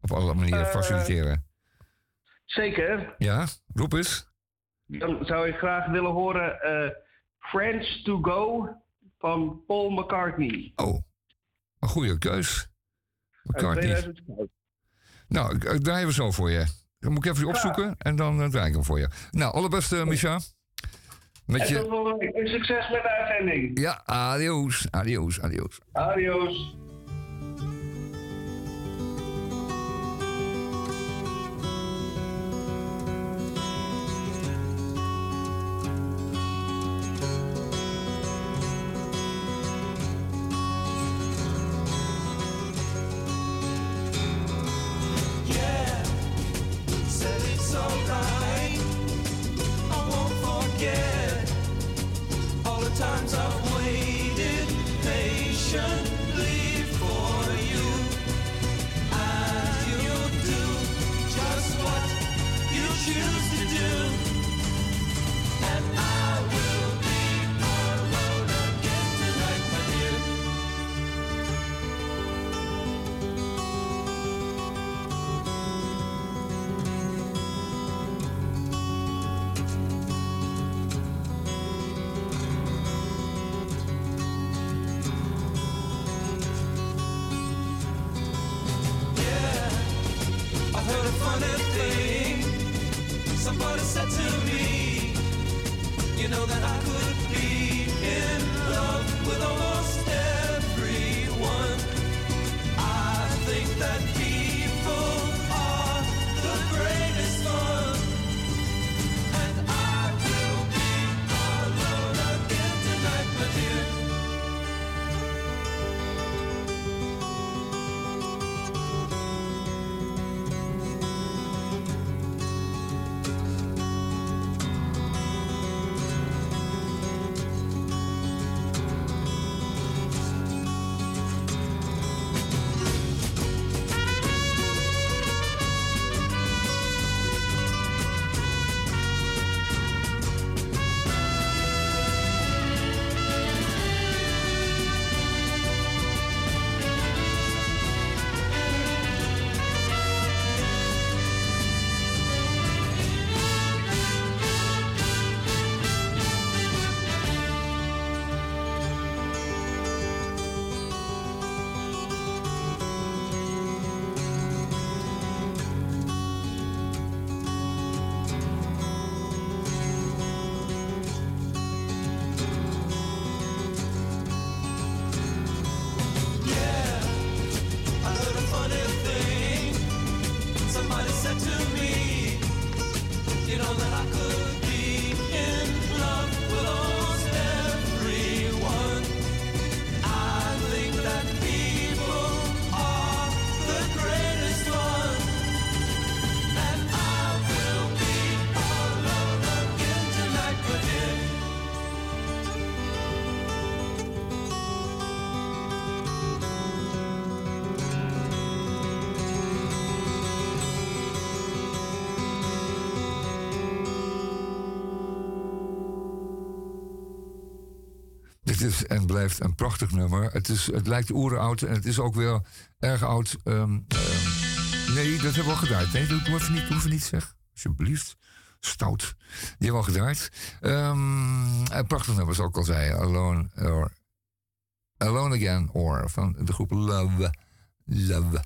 op alle manieren faciliteren. Zeker. Ja, roep eens. Dan zou ik graag willen horen eh Friends to Go van Paul McCartney. Oh, een goede keus. McCartney. 2005. Nou, ik, ik draai we zo voor je. Dan moet ik even opzoeken en dan eh, draai ik hem voor je. Nou, allerbeste, Misha. Met je... succes met de uitzending. Ja, adios, adios, adios. Adios. Dit is en blijft een prachtig nummer. Het, is, het lijkt oeroud en het is ook weer erg oud. Ehm, ehm, nee, dat hebben we al gedraaid. Nee, dat hoeven niet, hoeven niet zeg. Alsjeblieft. Stout. Die hebben we al gedraaid. Ehm, een prachtig nummer, zoals ik al zei. Alone, or, Alone Again or van de groep Love. Love.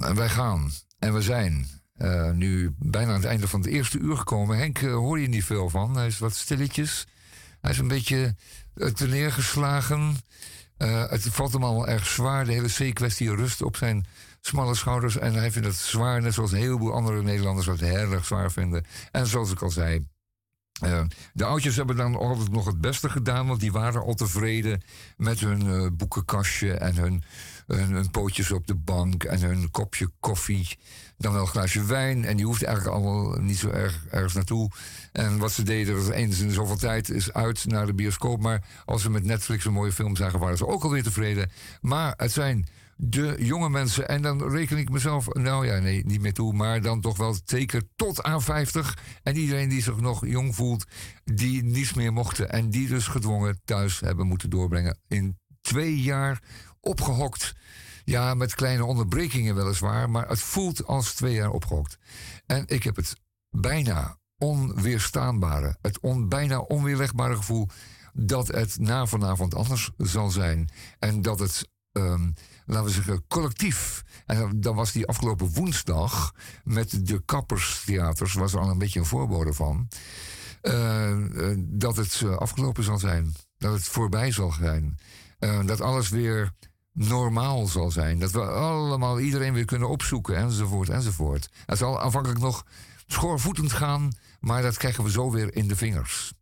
En wij gaan en we zijn eh, nu bijna aan het einde van het eerste uur gekomen. Henk eh, hoor je niet veel van. Hij is wat stilletjes. Hij is een beetje neergeslagen. Eh, het valt hem allemaal erg zwaar. De hele C-kwestie rust op zijn smalle schouders. En hij vindt het zwaar, net zoals een heleboel andere Nederlanders dat heel erg zwaar vinden. En zoals ik al zei, eh, de oudjes hebben dan altijd nog het beste gedaan, want die waren al tevreden met hun eh, boekenkastje en hun, hun pootjes op de bank en hun kopje koffie. Dan wel een glaasje wijn en die hoefde eigenlijk allemaal niet zo erg ergens naartoe. En wat ze deden, was eens in zoveel tijd is uit naar de bioscoop. Maar als ze met Netflix een mooie film zagen, waren ze ook alweer tevreden. Maar het zijn de jonge mensen, en dan reken ik mezelf, nou ja, nee, niet meer toe, maar dan toch wel zeker tot aan 50. En iedereen die zich nog jong voelt, die niets meer mochten en die dus gedwongen thuis hebben moeten doorbrengen. In twee jaar opgehokt. Ja, met kleine onderbrekingen weliswaar, maar het voelt als twee jaar opgehokt. En ik heb het bijna onweerstaanbare, het bijna onweerlegbare gevoel dat het na vanavond anders zal zijn. En dat het ehm, laten we zeggen, collectief. En dan was die afgelopen woensdag met de Kapperstheaters, was er al een beetje een voorbode van. eh, eh, dat het eh, afgelopen zal zijn. Dat het voorbij zal zijn. Dat alles weer normaal zal zijn. Dat we allemaal iedereen weer kunnen opzoeken, enzovoort, enzovoort. Het zal aanvankelijk nog schoorvoetend gaan, maar dat krijgen we zo weer in de vingers.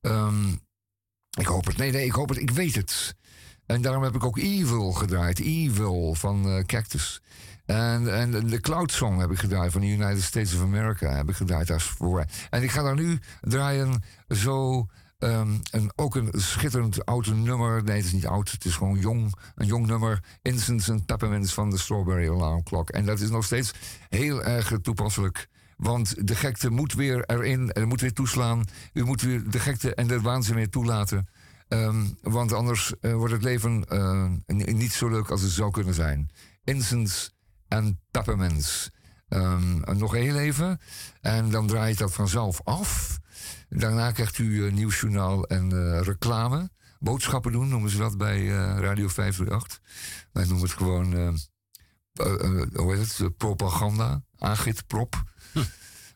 Ehm, ik hoop het. Nee, nee, ik hoop het. Ik weet het. En daarom heb ik ook Evil gedraaid. Evil van eh, Cactus. En, en de Cloud Song heb ik gedraaid van de United States of America. Heb ik gedraaid als voor. En ik ga daar nu draaien zo. Ehm, een, ook een schitterend oud nummer. Nee, het is niet oud. Het is gewoon jong. Een jong nummer. Incense and Peppermints van de Strawberry Alarm Clock. En dat is nog steeds heel erg toepasselijk. Want de gekte moet weer erin. Er moet weer toeslaan. U moet weer de gekte en de waanzin weer toelaten. Ehm, want anders eh, wordt het leven eh, niet zo leuk als het zou kunnen zijn. Incense en peppermints. Ehm, nog heel even. En dan draait dat vanzelf af. Daarna krijgt u een nieuwsjournaal en eh, reclame. Boodschappen doen noemen ze dat bij eh, Radio 538. Wij noemen het gewoon, eh, eh, eh, hoe heet het, Eh, propaganda, agitprop.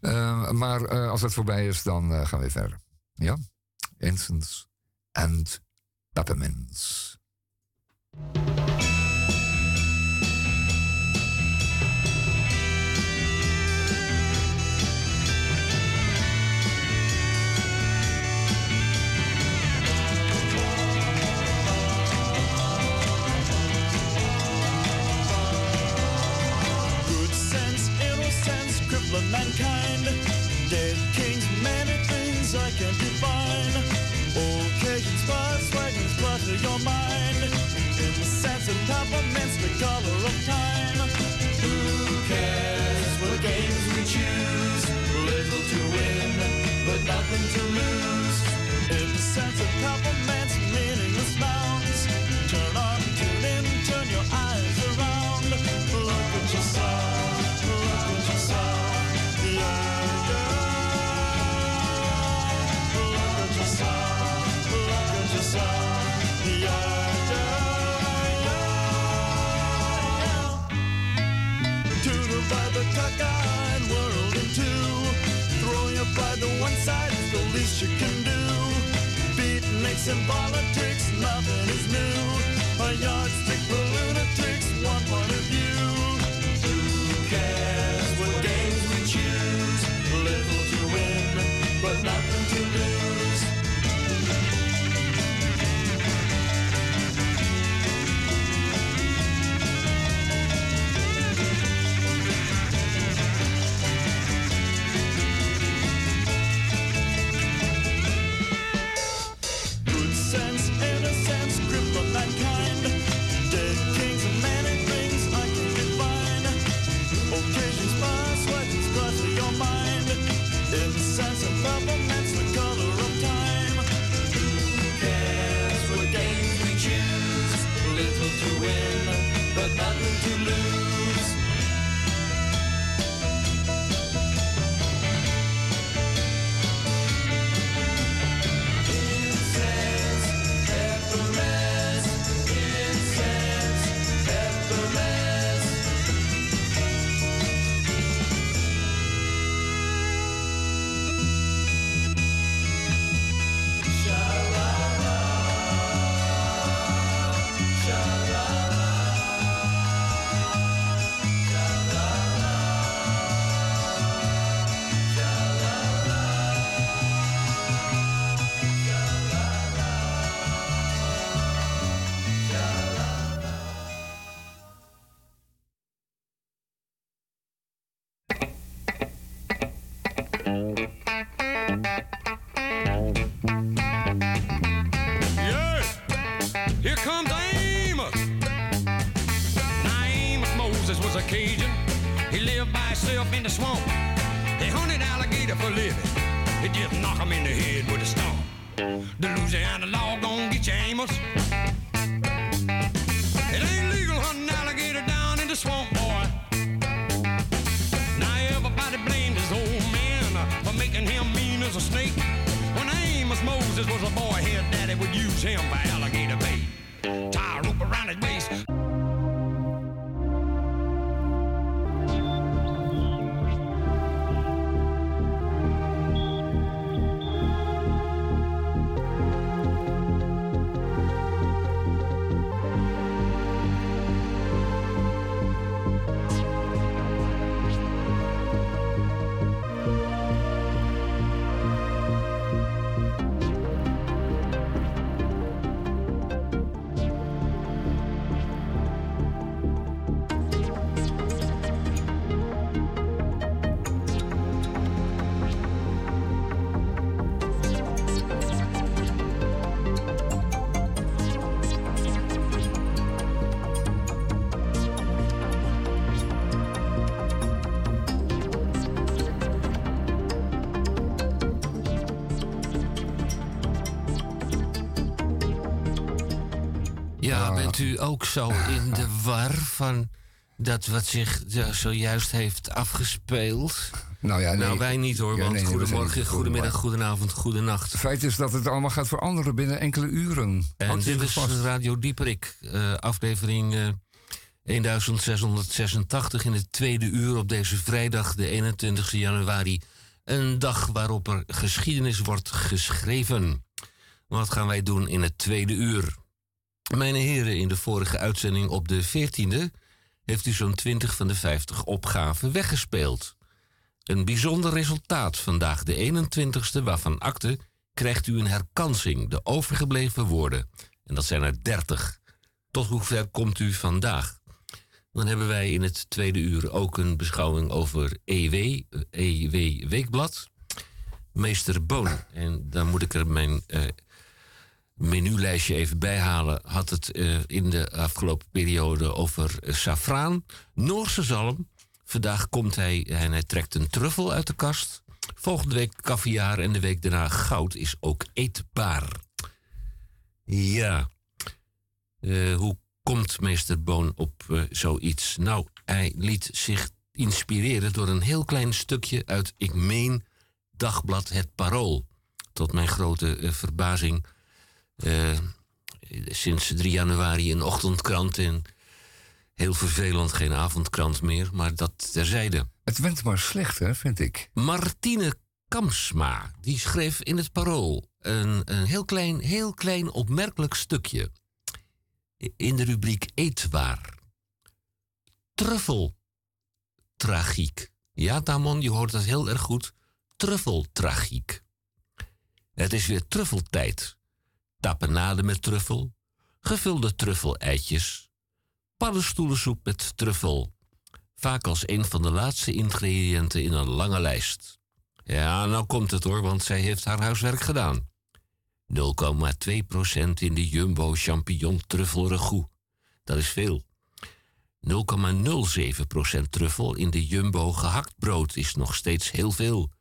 Eh, maar eh, als het voorbij is, dan eh, gaan we verder. Ja? Incense and peppermints. Mankind. Dead kings, many things I can't define. Occasions, buzz, wagons, clutter your mind. In the sense of peppermints, the color of time. Who cares what games we choose? Little to win, but nothing to lose. In the sense and politics, nothing is new. A yardstick a snake. When Amos Moses was a boy, his daddy would use him for zo in de war van dat wat zich zo- zojuist heeft afgespeeld? Nou ja, nee. Nou, wij niet hoor, want nee, goedemorgen, niet goedemiddag, goedenavond, goedenacht. Het feit is dat het allemaal gaat veranderen binnen enkele uren. En dit is vast. Radio Dieperik, eh, aflevering eh 1686 in het tweede uur op deze vrijdag, de 21 januari. Een dag waarop er geschiedenis wordt geschreven. Wat gaan wij doen in het tweede uur? Mijn heren, in de vorige uitzending op de 14e heeft u zo'n 20 van de 50 opgaven weggespeeld. Een bijzonder resultaat vandaag, de 21ste, waarvan akte krijgt u een herkansing, de overgebleven woorden. En dat zijn er 30. Tot hoe ver komt u vandaag? Dan hebben wij in het tweede uur ook een beschouwing over EW, EW Weekblad. Meester Boon. En dan moet ik er mijn eh, menulijstje even bij halen. Had het eh, in de afgelopen periode over eh, safraan, Noorse zalm. Vandaag komt hij en hij trekt een truffel uit de kast. Volgende week caviar en de week daarna goud is ook eetbaar. Ja. Eh, hoe komt meester Boon op zoiets? Nou, hij liet zich inspireren door een heel klein stukje uit, ik meen, dagblad Het Parool. Tot mijn grote verbazing. Eh, sinds 3 januari een ochtendkrant en heel vervelend geen avondkrant meer, maar dat terzijde. Het went maar slecht, hè, vind ik. Martine Kamsma, die schreef in het Parool een, een heel, klein, heel klein opmerkelijk stukje. In de rubriek Eetbaar. Truffeltragiek. Ja, Tamon, je hoort dat heel erg goed. Truffeltragiek. Het is weer truffeltijd. Tapenade met truffel, gevulde truffeleitjes, paddenstoelensoep met truffel, vaak als een van de laatste ingrediënten in een lange lijst. Ja, nou komt het hoor, want zij heeft haar huiswerk gedaan. 0,2% in de Jumbo champignon truffel ragout. Dat is veel. 0,07% truffel in de Jumbo gehakt brood is nog steeds heel veel.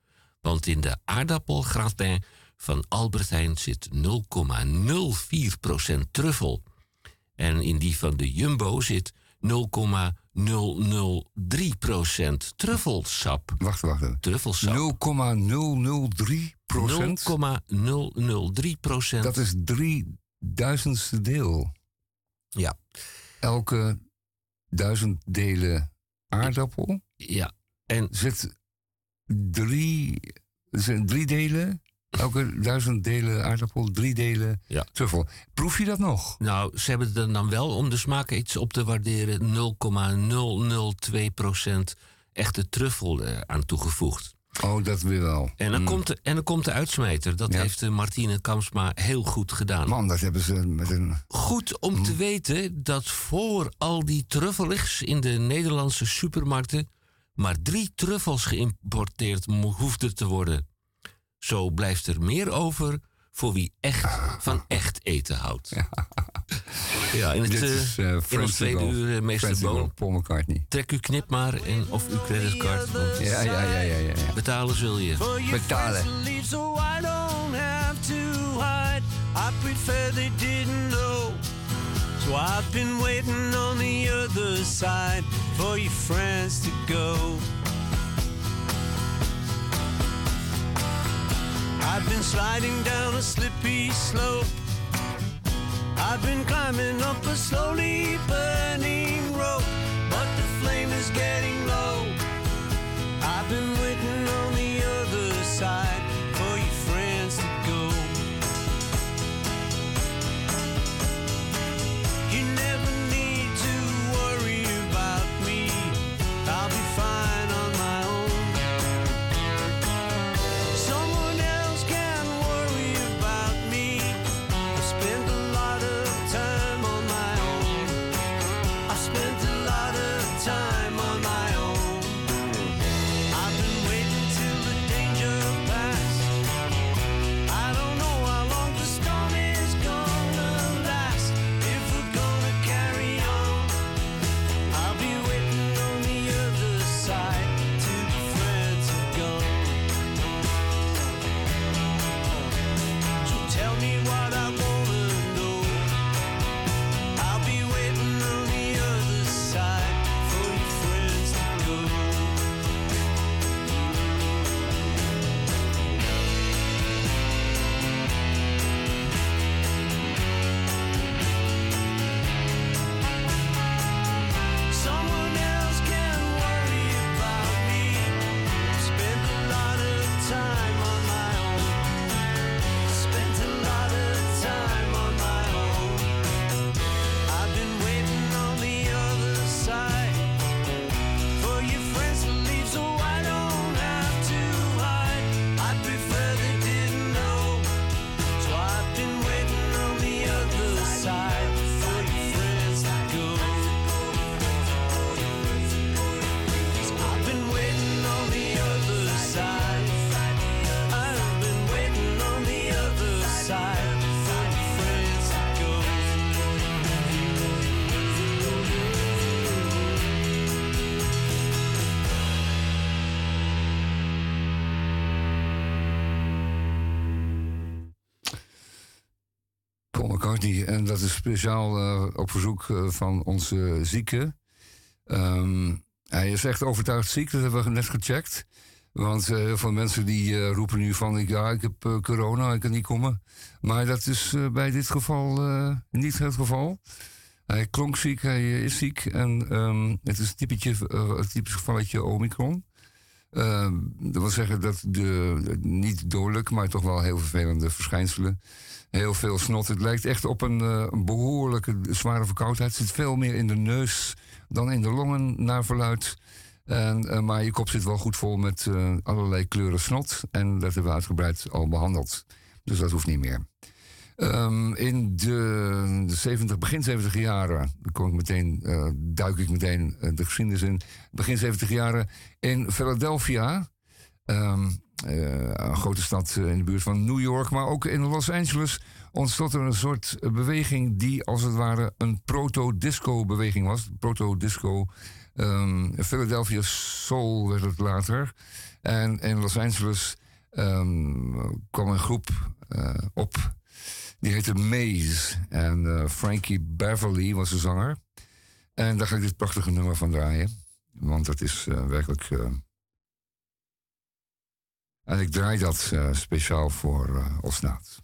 Want in de aardappelgratin van Albert Heijn zit 0,04% truffel. En in die van de Jumbo zit 0,003% truffelsap. Wacht, wacht. even. Truffelsap. 0,003 procent. 0,003 procent. Dat is drie duizendste deel. Ja, Elke duizend delen aardappel ja. En zit drie, zijn drie delen. Elke duizend delen aardappel, drie delen Ja. truffel. Proef je dat nog? nou, ze hebben er dan wel om de smaak iets op te waarderen 0,002 procent echte truffel eh, aan toegevoegd. Oh, dat weer wel. En dan, komt, de, en dan komt de uitsmijter. Dat Ja. heeft eh, Martine Kamsma heel goed gedaan. Man, dat hebben ze met een... Goed om te weten dat voor al die truffeligs in de Nederlandse supermarkten maar drie truffels geïmporteerd hoefden te worden. Zo blijft er meer over voor wie echt van echt eten houdt. Ja, in het, Dit eh, is eh, in ons tweede uur, eh, meester Boon. Paul McCartney. Trek uw knip maar en of uw creditcard. Want Ja, ja, ja, ja, ja. ja. betalen zul je. Betalen. I prefer they didn't know. So I've been waiting on the other side for your friends to go. I've been sliding down a slippy slope. I've been climbing up a slowly burning rope, but the flame is getting low. I've been waiting on the En dat is speciaal eh, op verzoek eh, van onze zieke. Ehm, hij is echt overtuigd ziek, dat hebben we net gecheckt. Want eh, heel veel mensen die roepen nu van... ik- ja, ik heb corona, ik kan niet komen. Maar dat is bij dit geval niet het geval. Hij klonk ziek, hij is ziek. En ehm, het is een typetje, een typisch gevalletje Omicron. Ehm, dat wil zeggen dat de, niet dodelijk, maar toch wel heel vervelende verschijnselen. Heel veel snot. Het lijkt echt op een, eh, behoorlijke zware verkoudheid. Het zit veel meer in de neus dan in de longen, naar verluid. En, eh, maar je kop zit wel goed vol met eh, allerlei kleuren snot. En dat hebben we uitgebreid al behandeld. Dus dat hoeft niet meer. Ehm, in de, de 70, begin 70 jaren, kom ik meteen, eh, duik ik meteen eh, de geschiedenis in. Begin 70 jaren in Philadelphia, ehm, eh, een grote stad in de buurt van New York, maar ook in Los Angeles ontstond er een soort beweging die als het ware een proto-disco-beweging was. Proto-disco, ehm, Philadelphia Soul werd het later. En in Los Angeles kwam een groep op die heette Maze. En eh, Frankie Beverly was de zanger. En daar ga ik dit prachtige nummer van draaien. Want dat is eh, werkelijk. eh, En ik draai dat speciaal voor Osnaat.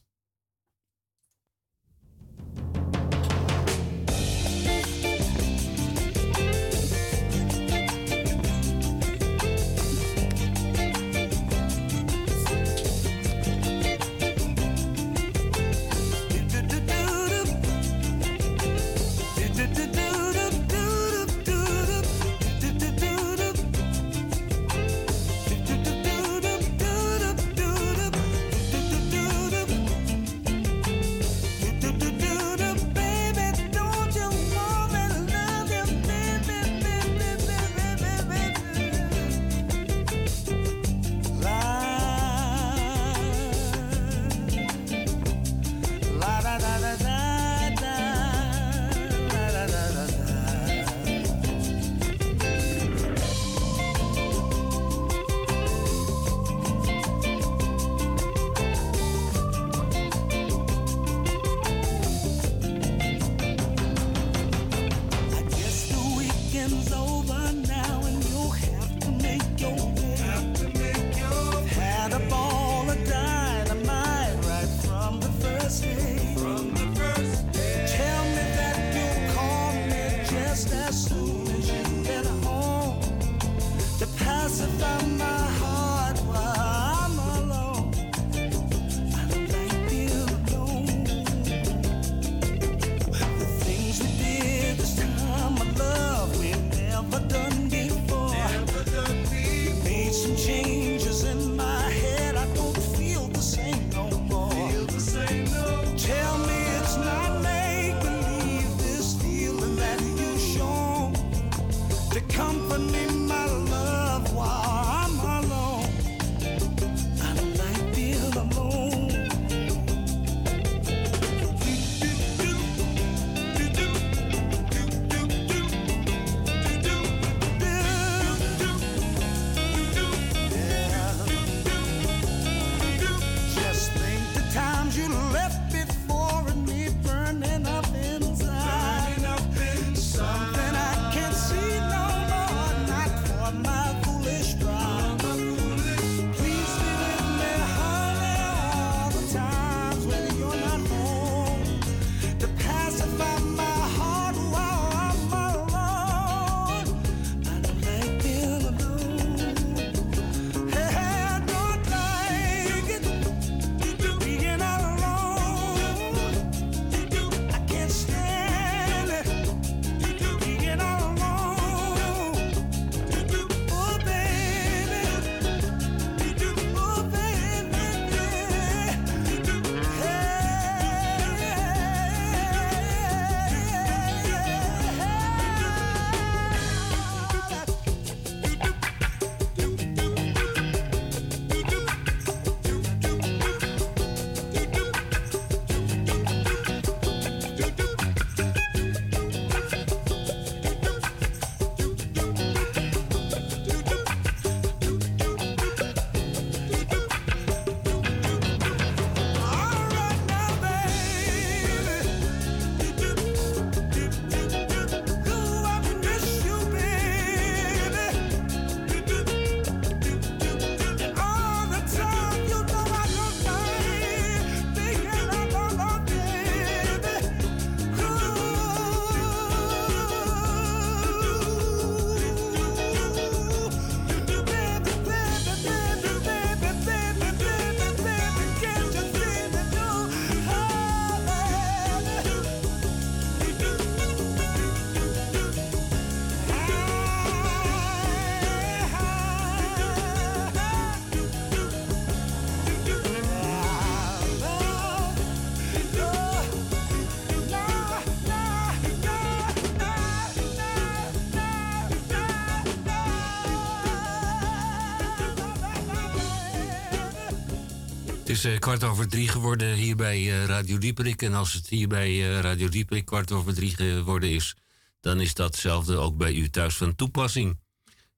Is eh, kwart over drie geworden hier bij eh, Radio Dieperik. En als het hier bij eh, Radio Dieperik kwart over drie geworden is, dan is datzelfde ook bij u thuis van toepassing.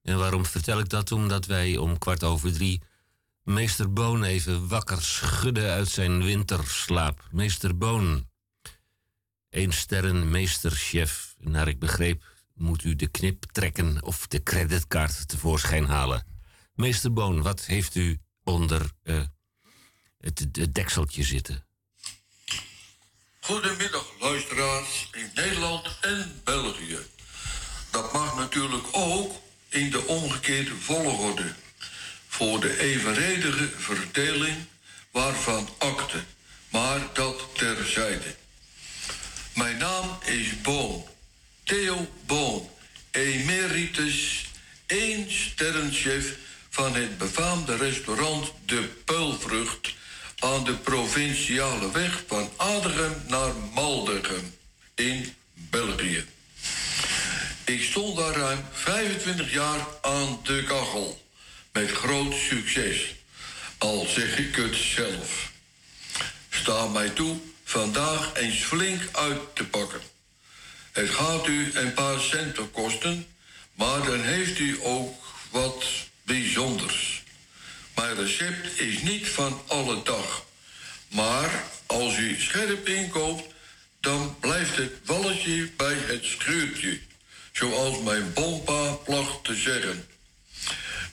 En waarom vertel ik dat? Omdat wij om kwart over drie meester Boon even wakker schudden uit zijn winterslaap. Meester Boon, één sterren meesterchef. Naar ik begreep moet u de knip trekken of de creditcard tevoorschijn halen. Meester Boon, wat heeft u onder het, dekseltje zitten? Goedemiddag luisteraars in Nederland en België. Dat mag natuurlijk ook in de omgekeerde volgorde. Voor de evenredige verdeling waarvan akte. Maar dat terzijde. Mijn naam is Boon. Theo Boon. Emeritus één sterrenchef van het befaamde restaurant De Peulvrucht aan de provinciale weg van Adegem naar Maldegem in België. Ik stond daar ruim 25 jaar aan de kachel. Met groot succes. Al zeg ik het zelf. Sta mij toe vandaag eens flink uit te pakken. Het gaat u een paar centen kosten, maar dan heeft u ook wat bijzonders. Mijn recept is niet van alle dag. Maar als u scherp inkoopt, dan blijft het walletje bij het schuurtje. Zoals mijn bompa placht te zeggen.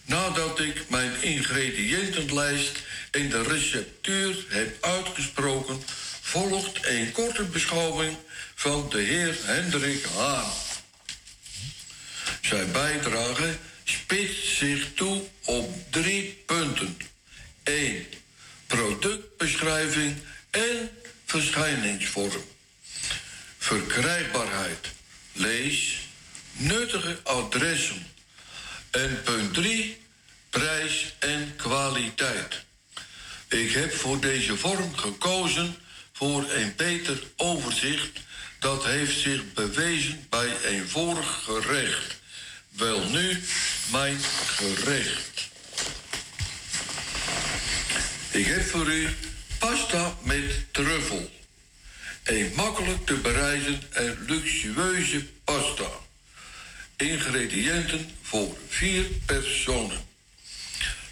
Nadat ik mijn ingrediëntenlijst in de receptuur heb uitgesproken, volgt een korte beschouwing van de heer Hendrik Haan. Zijn bijdrage spitst zich toe op drie punten. 1. Productbeschrijving en verschijningsvorm. Verkrijgbaarheid. Lees nuttige adressen. En punt 3. Prijs en kwaliteit. Ik heb voor deze vorm gekozen voor een beter overzicht. Dat heeft zich bewezen bij een vorig gerecht. Wel nu mijn gerecht. Ik heb voor u pasta met truffel. Een makkelijk te bereiden en luxueuze pasta. Ingrediënten voor vier personen.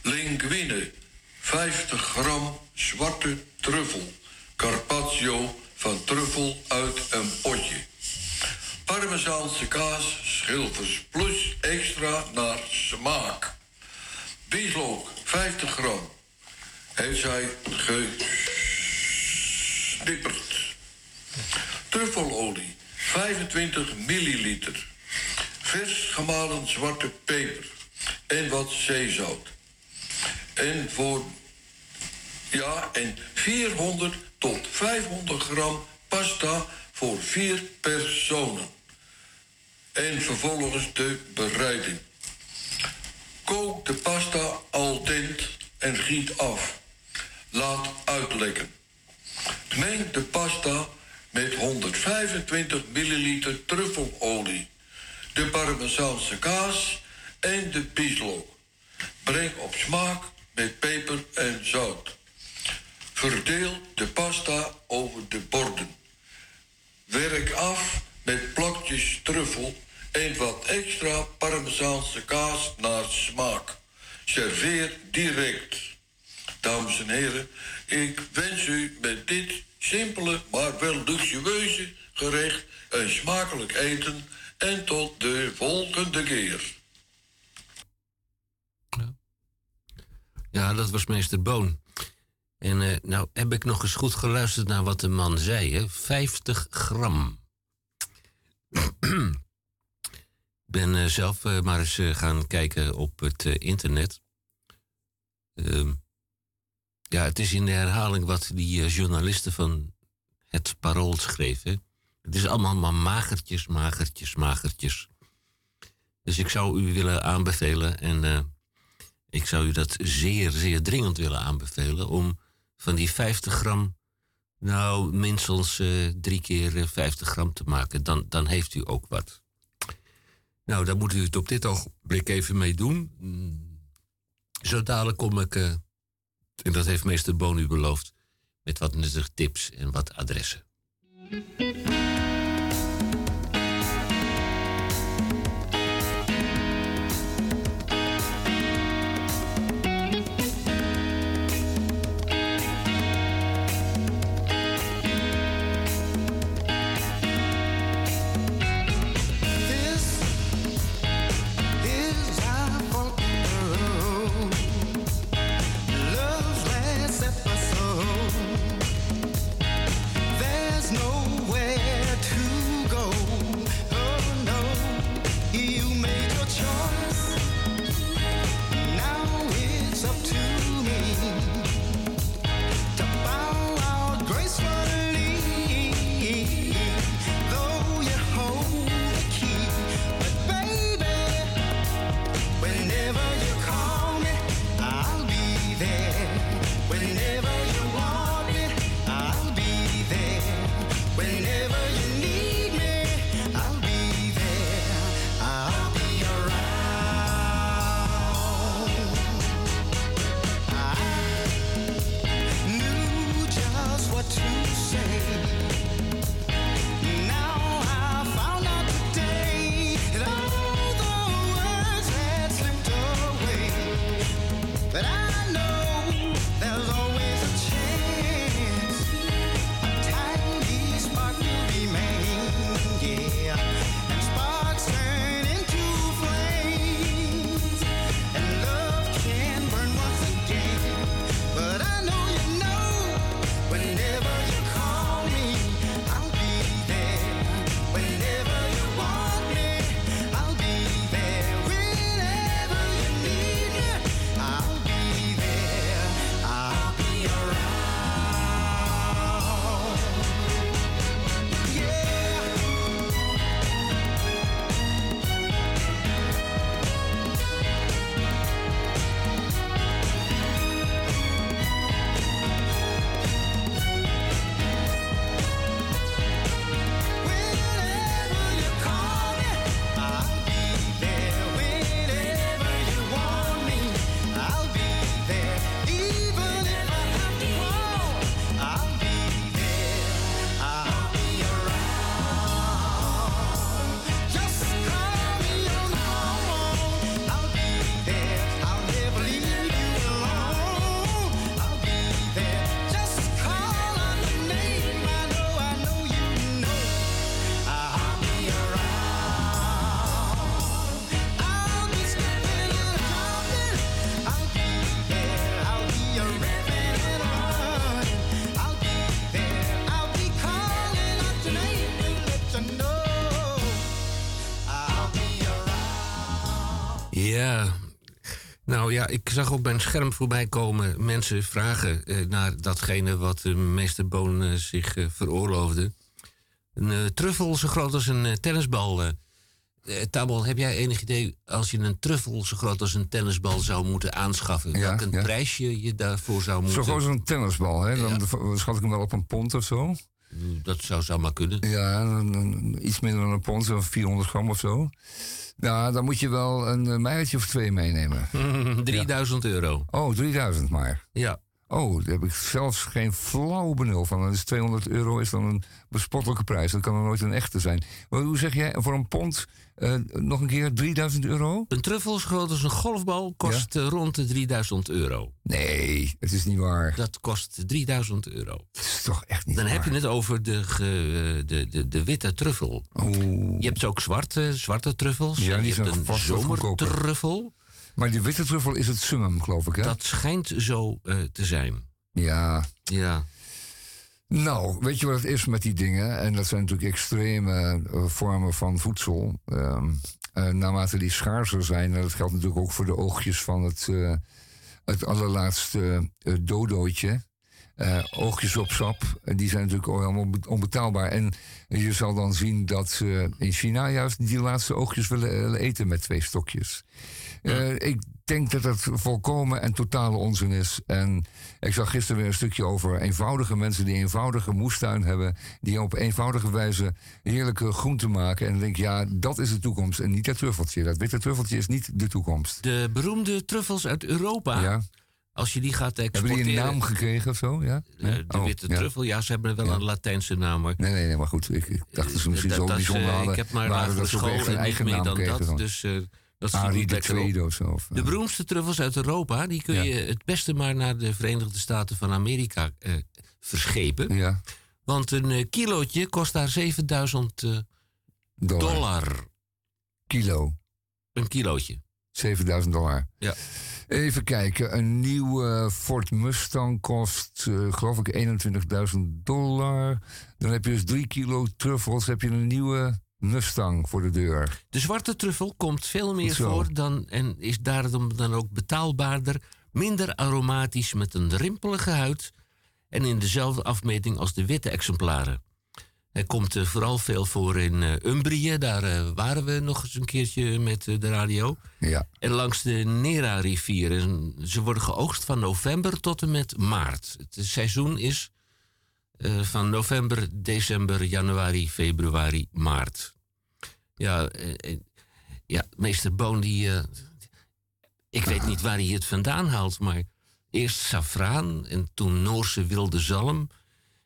Linguine, 50 gram zwarte truffel. Carpaccio van truffel uit een potje. Parmezaanse kaas, schilfers plus extra naar smaak. Bieslook, 50 gram. Heeft zij gesnipperd. Truffelolie, 25 milliliter. Vers gemalen zwarte peper. En wat zeezout. En voor... Ja, en 400 tot 500 gram pasta voor vier personen. En vervolgens de bereiding. Kook de pasta al dent en giet af. Laat uitlekken. Meng de pasta met 125 milliliter truffelolie, de parmezaanse kaas en de bieslook. Breng op smaak met peper en zout. Verdeel de pasta over de borden. Werk af met plakjes truffel en wat extra parmezaanse kaas naar smaak. Serveer direct. Dames en heren, ik wens u met dit simpele, maar wel luxueuze gerecht een smakelijk eten en tot de volgende keer. Ja, dat was meester Boon. En eh, nou heb ik nog eens goed geluisterd naar wat de man zei. Hè? 50 gram. Ben eh, zelf eh, maar eens eh, gaan kijken op het internet. Ehm, ja, het is in de herhaling wat die journalisten van het Parool schreven. Het is allemaal maar magertjes, magertjes, magertjes. Dus ik zou u willen aanbevelen, en ik zou u dat zeer, zeer dringend willen aanbevelen, om van die 50 gram, nou minstens drie keer eh, 50 gram te maken. Dan, dan heeft u ook wat. Nou, daar moet u het op dit ogenblik even mee doen. Mm, Zo dadelijk kom ik eh, En dat heeft meester Boon u beloofd. Met wat nuttige tips en wat adressen. Ja. Nou ja, ik zag op mijn scherm voorbij komen mensen vragen eh, naar datgene wat de meester Boon eh, zich eh, veroorloofde. Een truffel zo groot als een tennisbal. Tabel, heb jij enig idee als je een truffel zo groot als een tennisbal zou moeten aanschaffen? Ja, welk een ja. prijsje je daarvoor zou Zo moeten... gewoon zo'n tennisbal, hè? Dan schat ik hem wel op een pond of zo. Dat zou zomaar kunnen. Ja, een- een- iets minder dan een pond, zo'n 400 gram of zo. Nou, dan moet je wel een meiltje of twee meenemen. 3000 euro. Oh, 3000 maar. Ja. Oh, daar heb ik zelfs geen flauw benul van. Dan is 200 euro is dan een bespottelijke prijs. Dat kan er nooit een echte zijn. Maar hoe zeg jij, voor een pond eh, nog een keer 3000 euro? Een truffel zo groot als een golfbal kost eh, rond de 3000 euro. Nee, het is niet waar. Dat kost 3000 euro. Dat is toch echt niet Dan waar. heb je het over de, ge- de, de, de witte truffel. Je hebt ook zwarte, zwarte truffels. Ja, die je zijn hebt een zomertruffel. Maar die witte truffel is het summum, geloof ik, hè? Dat schijnt zo eh, te zijn. Ja. Ja. Nou, weet je wat het is met die dingen? En dat zijn natuurlijk extreme eh, vormen van voedsel. Ehm, eh, naarmate die schaarser zijn, en dat geldt natuurlijk ook voor de oogjes van het, het allerlaatste dodootje. Oogjes op sap, die zijn natuurlijk ook helemaal be- onbetaalbaar. En je zal dan zien dat ze in China juist die laatste oogjes willen eten met twee stokjes. Eh, ik denk dat dat volkomen en totale onzin is. En ik zag gisteren weer een stukje over eenvoudige mensen die een eenvoudige moestuin hebben. Die op eenvoudige wijze heerlijke groenten maken. En dan denk ik, ja, dat is de toekomst. En niet dat truffeltje. Dat witte truffeltje is niet de toekomst. De beroemde truffels uit Europa. Ja. Als je die gaat Hebben exporteren... die een naam gekregen of zo? Ja? eh, Nee? de Oh, witte ja. truffel, ja, ze hebben wel Ja. een Latijnse naam. Maar Nee, nee, nee, maar goed. Ik, ik dacht dat ze misschien dat- zo dat bijzonder eh, hadden. Ik heb maar waren dat school niet eigen meer naam dan kregen. dat. dan. Dus eh, dat Arie niet de. Tweede of zo. De eh, beroemdste truffels uit Europa, die kun Ja. je het beste maar naar de Verenigde Staten van Amerika eh, verschepen. ja, Want een eh, kilootje kost daar 7000 eh, dollar. dollar. Kilo. Een kilootje. 7000 dollar. Ja. Even kijken. Een nieuwe Ford Mustang kost, geloof ik, 21.000 dollar. Dan heb je dus drie kilo truffels. Heb je een nieuwe Mustang voor de deur. De zwarte truffel komt veel meer voor dan, en is daarom dan ook betaalbaarder, minder aromatisch met een rimpelige huid en in dezelfde afmeting als de witte exemplaren. Hij komt eh, vooral veel voor in eh, Umbrië, daar eh, waren we nog eens een keertje met de radio. Ja. En langs de Nera-rivier. Ze worden geoogst van november tot en met maart. Het seizoen is eh, van november, december, januari, februari, maart. Ja, eh, eh, ja meester Boon die... ik weet niet waar hij het vandaan haalt, maar eerst safraan en toen Noorse wilde zalm.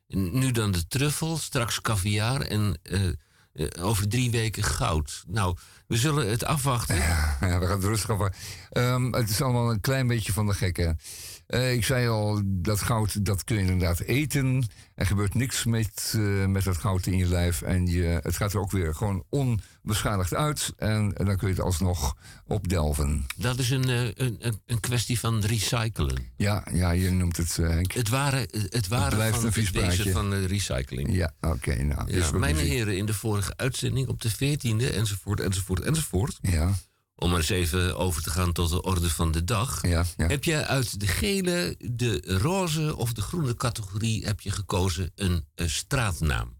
Nu dan de truffel, straks caviar en over drie weken goud. Nou, we zullen het afwachten. Ja, we gaan het rustig over. Ehm, het is allemaal een klein beetje van de gekke. Eh, ik zei al, dat goud dat kun je inderdaad eten. Er gebeurt niks met, eh, met dat goud in je lijf. En je, het gaat er ook weer gewoon onbeschadigd uit. En, en dan kun je het alsnog opdelven. Dat is een, eh, een, een, een kwestie van recyclen. Ja, ja je noemt het, Henk. Het waren, het waren blijft van het wezen van de recycling. Ja, oké. nou, Ja, wat mijn heren, in de vorige uitzending op de 14e, enzovoort, enzovoort, enzovoort. Ja, Om maar eens even over te gaan tot de orde van de dag. ja, ja. Heb je uit de gele, de roze of de groene categorie heb je gekozen een, straatnaam?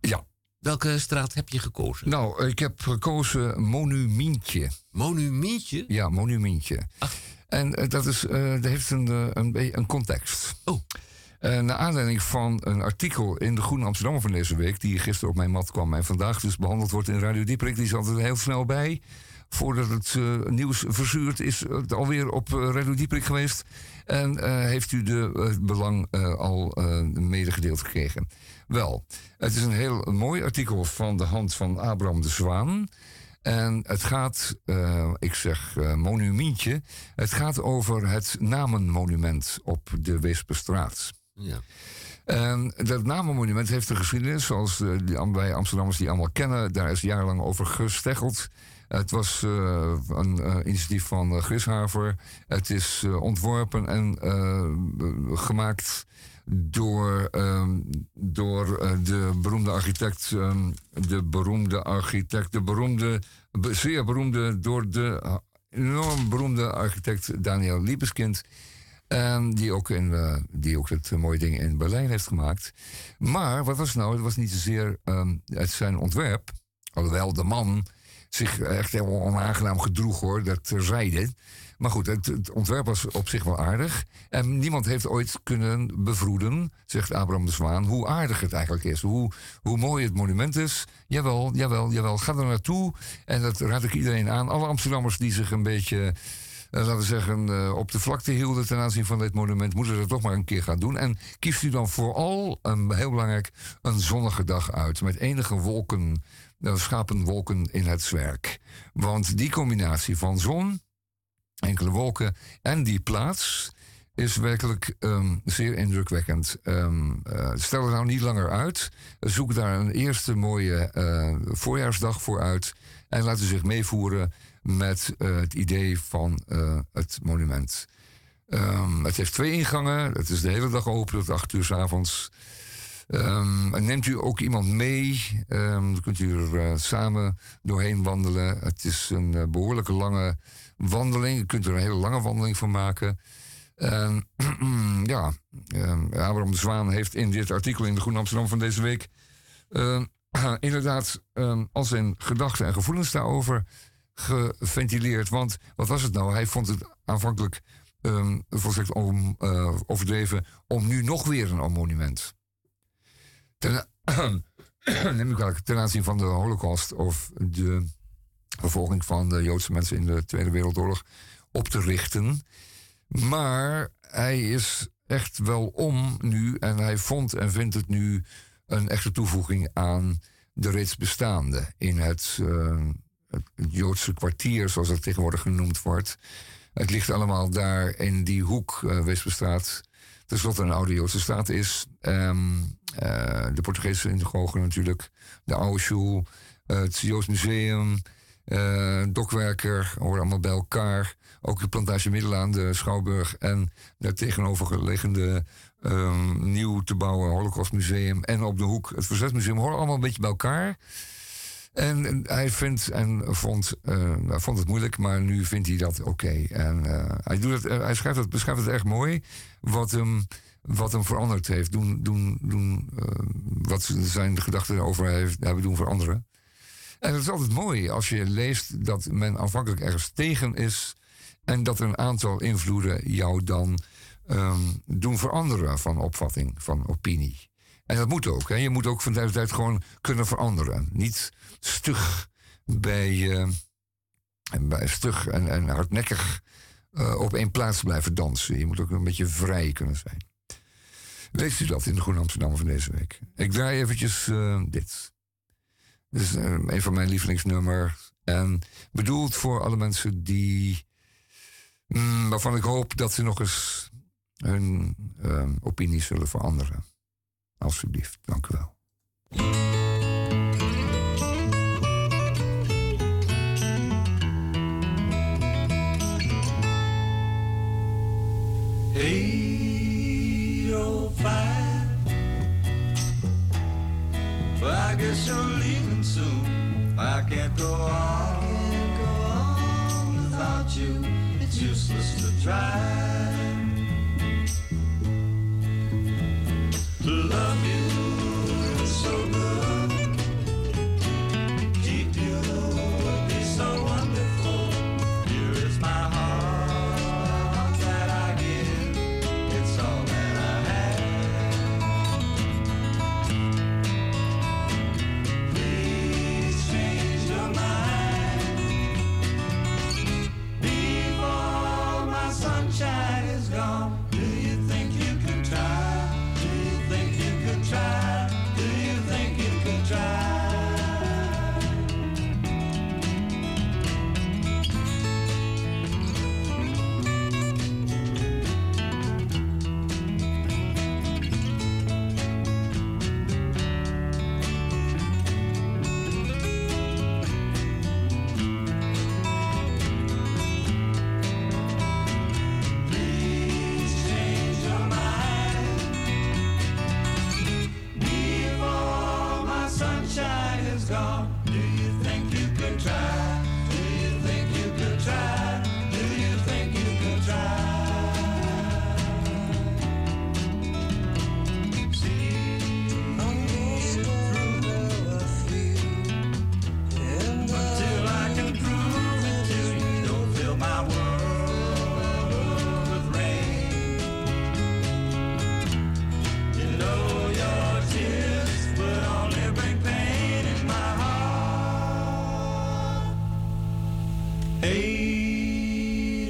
ja. Welke straat heb je gekozen? Nou, ik heb gekozen Monumentje. Monumentje? Ja, Monumentje. Ach. En eh, dat, is, eh, dat heeft een, eh, een, een context. Oh. Eh, naar aanleiding van een artikel in de Groene Amsterdammer van deze week... die gisteren op mijn mat kwam en vandaag dus behandeld wordt in Radio Dieprik... die is altijd heel snel bij. Voordat het eh, nieuws verzuurt is het alweer op eh, Radio Dieprik geweest. En eh, heeft u de, eh, het belang eh, al eh, medegedeeld gekregen. Wel, het is een heel mooi artikel van de hand van Abraham de Zwaan... En het gaat, eh, ik zeg eh, monumentje, het gaat over het namenmonument op de Weesperstraat. Ja. En dat namenmonument heeft een geschiedenis, zoals eh, die, wij Amsterdammers die allemaal kennen. Daar is jarenlang over gesteggeld. Het was eh, een eh, initiatief van uh, Grishaver. Het is eh, ontworpen en eh, gemaakt door, ehm, door eh, de beroemde architect, ehm, de beroemde architect, de beroemde, be- zeer beroemde, door de eh, enorm beroemde architect Daniel Liebeskind. En die ook, in, eh, die ook het eh, mooie ding in Berlijn heeft gemaakt. Maar wat was nou? Het was niet zozeer ehm, het zijn ontwerp. Alhoewel de man zich echt helemaal onaangenaam gedroeg hoor, dat terzijde. Maar goed, het, ontwerp was op zich wel aardig. En niemand heeft ooit kunnen bevroeden, zegt Abraham de Zwaan, hoe aardig het eigenlijk is. Hoe, hoe mooi het monument is. Jawel, jawel, jawel. Ga er naartoe. En dat raad ik iedereen aan. Alle Amsterdammers die zich een beetje eh, laten we zeggen, eh, op de vlakte hielden ten aanzien van dit monument, moeten dat toch maar een keer gaan doen. En kiest u dan vooral, een, heel belangrijk, een zonnige dag uit. Met enige wolken, uh, schapenwolken in het zwerk. Want die combinatie van zon, enkele wolken en die plaats is werkelijk ehm, zeer indrukwekkend. Ehm, eh, stel het nou niet langer uit. Zoek daar een eerste mooie eh, voorjaarsdag voor uit. En laat u zich meevoeren met eh, het idee van het monument. Ehm, het heeft twee ingangen. Het is de hele dag open tot acht uur s avonds. Ehm, neemt u ook iemand mee, ehm, dan kunt u er eh, samen doorheen wandelen. Het is een eh, behoorlijke lange wandeling. U kunt er een hele lange wandeling van maken. En ja, ehm, Abraham de Zwaan heeft in dit artikel in de Groene Amsterdam van deze week... inderdaad al zijn gedachten en gevoelens daarover geventileerd. Want wat was het nou? Hij vond het aanvankelijk volstrekt om, uh, overdreven om nu nog weer een monument. Ten, aanzien van de Holocaust of de vervolging van de Joodse mensen in de Tweede Wereldoorlog op te richten. Maar hij is echt wel om nu en hij vond en vindt het nu een echte toevoeging aan de reeds bestaande in het, eh, Joodse kwartier, zoals het tegenwoordig genoemd wordt. Het ligt allemaal daar in die hoek, uh. Tenslotte een oude Joodse staat is. Ehm, eh, de Portugese synagoge natuurlijk. De oude school. het Joods Museum. eh Dokwerker. Horen allemaal bij elkaar. Ook de plantage Middelaan, de Schouwburg. En daar tegenoverliggende ehm, nieuw te bouwen Holocaustmuseum. En op de hoek het Verzetsmuseum. Horen allemaal een beetje bij elkaar. En hij vindt en vond, eh, vond het moeilijk, maar nu vindt hij dat oké. En eh, hij, doet het, eh, hij schrijft het, beschrijft het erg mooi wat hem, wat hem veranderd heeft. Doen, doen, doen, eh, wat zijn gedachten erover heeft, hebben doen veranderen. En het is altijd mooi als je leest dat men aanvankelijk ergens tegen is. En dat een aantal invloeden jou dan ehm, doen veranderen van opvatting, van opinie. En dat moet ook. Hè. Je moet ook van tijd tot tijd gewoon kunnen veranderen. Niet stug bij, en bij stug en, en hardnekkig eh, op één plaats blijven dansen. Je moet ook een beetje vrij kunnen zijn. Leest u dat in de Groene Amsterdam van deze week? Ik draai eventjes eh, dit. Dit is eh, een van mijn lievelingsnummers. En bedoeld voor alle mensen die... mm, waarvan ik hoop dat ze nog eens hun eh, opinie zullen veranderen. Alsjeblieft, dank u wel. Eight I guess you're leaving soon. I can't go on, can't go on without you. It's useless to try. To love you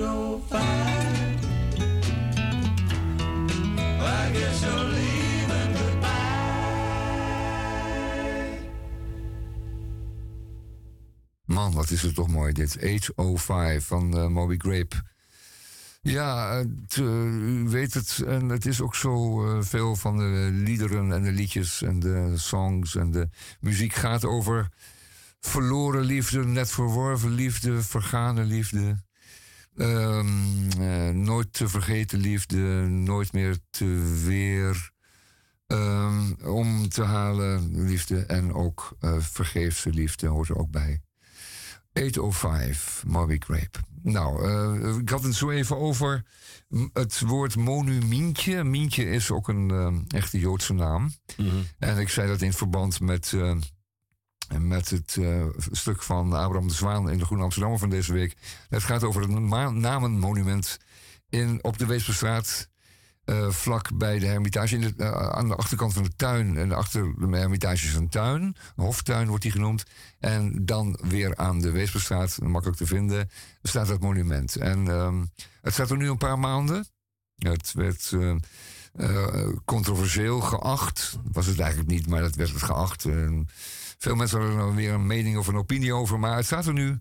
Goodbye. Man, wat is het toch mooi dit. 805 van eh, Moby Grape. Ja, het, eh, u weet het. En het is ook zo eh, veel van de liederen en de liedjes en de songs en de muziek gaat over verloren liefde, net verworven liefde, vergane liefde. Ehm, eh, nooit te vergeten liefde, nooit meer te weer ehm, om te halen liefde en ook eh, vergeefse liefde hoort er ook bij. 805, Moby Grape. Nou, eh, ik had het zo even over het woord monumintje. Mintje is ook een eh, echte Joodse naam. En ik zei dat in verband met, eh, met het eh, stuk van Abraham de Zwaan in de Groene Amsterdammer van deze week. Het gaat over het namenmonument in, op de Weesperstraat. eh, vlak bij de Hermitage. In de, eh, aan de achterkant van de tuin. En achter de Hermitage is een tuin. Een hoftuin wordt die genoemd. En dan weer aan de Weesperstraat, makkelijk te vinden, staat dat monument. En ehm, het staat er nu een paar maanden. Het werd controversieel geacht. Was het eigenlijk niet, maar dat werd het geacht. Veel mensen hadden er dan weer een mening of een opinie over. Maar het staat er nu.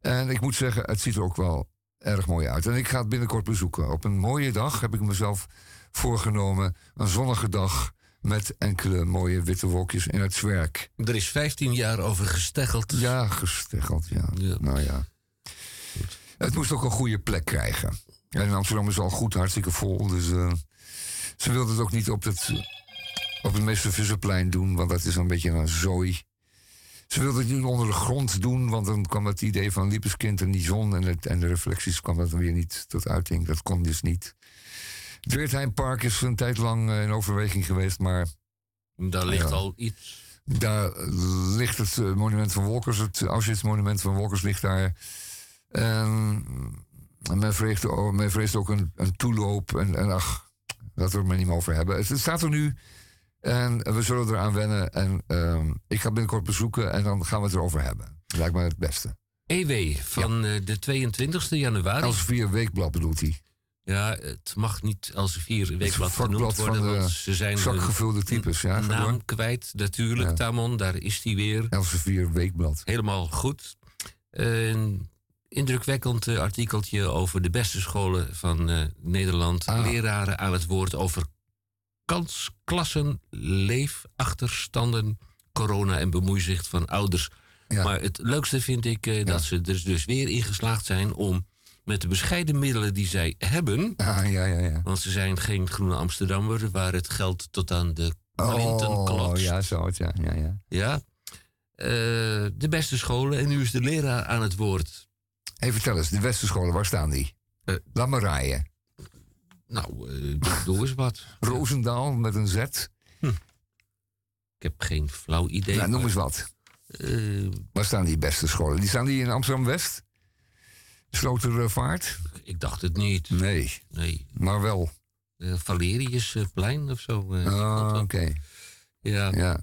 En ik moet zeggen, het ziet er ook wel erg mooi uit. En ik ga het binnenkort bezoeken. Op een mooie dag heb ik mezelf voorgenomen. Een zonnige dag met enkele mooie witte wolkjes in het zwerk. Er is 15 jaar over gesteggeld. Ja, gesteggeld, ja. Ja. Nou ja. Het moest ook een goede plek krijgen. En Amsterdam is al goed hartstikke vol. Dus eh, ze wilden het ook niet op het, op het Visserplein doen, want dat is een beetje een zooi. Ze wilden het niet onder de grond doen, want dan kwam het idee van Liebeskind en die zon en, het, en de reflecties kwam dat dan weer niet tot uiting. Dat kon dus niet. Het Weertheimpark is een tijd lang eh, in overweging geweest, maar Daar ligt Ja. al iets. daar ligt het eh, monument van Wolkers, het Auschwitz-monument van Wolkers ligt daar. En men vreest, o- men vreest ook een, een toeloop. En, en ach, laten we het maar niet meer over hebben. Het, het staat er nu. En we zullen eraan wennen. En ehm, ik ga binnenkort bezoeken en dan gaan we het erover hebben. Lijkt me het beste. EW van eh, de 22e januari. Elsevier Weekblad bedoelt hij. Ja, het mag niet Elsevier Weekblad vakblad genoemd van worden, de want ze zijn Zakgevulde types, ja. naam door. kwijt. Natuurlijk, Ja. Tamon, daar is hij weer. Elsevier Weekblad. Helemaal goed. Een indrukwekkend eh, artikeltje over de beste scholen van eh, Nederland. Ah. Leraren aan het woord over kans, klassen, leefachterstanden, corona en bemoeizicht van ouders. Ja. Maar het leukste vind ik eh, dat ze er dus weer in geslaagd zijn om met de bescheiden middelen die zij hebben. Ah, ja, ja, ja. Want ze zijn geen groene Amsterdammer waar het geld tot aan de plinten Oh, klotst. ja, zo. Ja, ja, ja. Ja. Eh, de beste scholen. En nu is de leraar aan het woord. Hey, vertel eens, de Westerscholen, waar staan die? Laat raaien. Nou, eh, doe- eens wat. Roosendaal met een Z. Ik heb geen flauw idee. Nou, noem eens wat. eh, Waar staan die beste scholen? Die staan die in Amsterdam-West? Slotervaart? ik dacht het niet. Nee, Nee. maar wel. Eh, Valeriusplein of zo. Ah, Oké, ja. ja.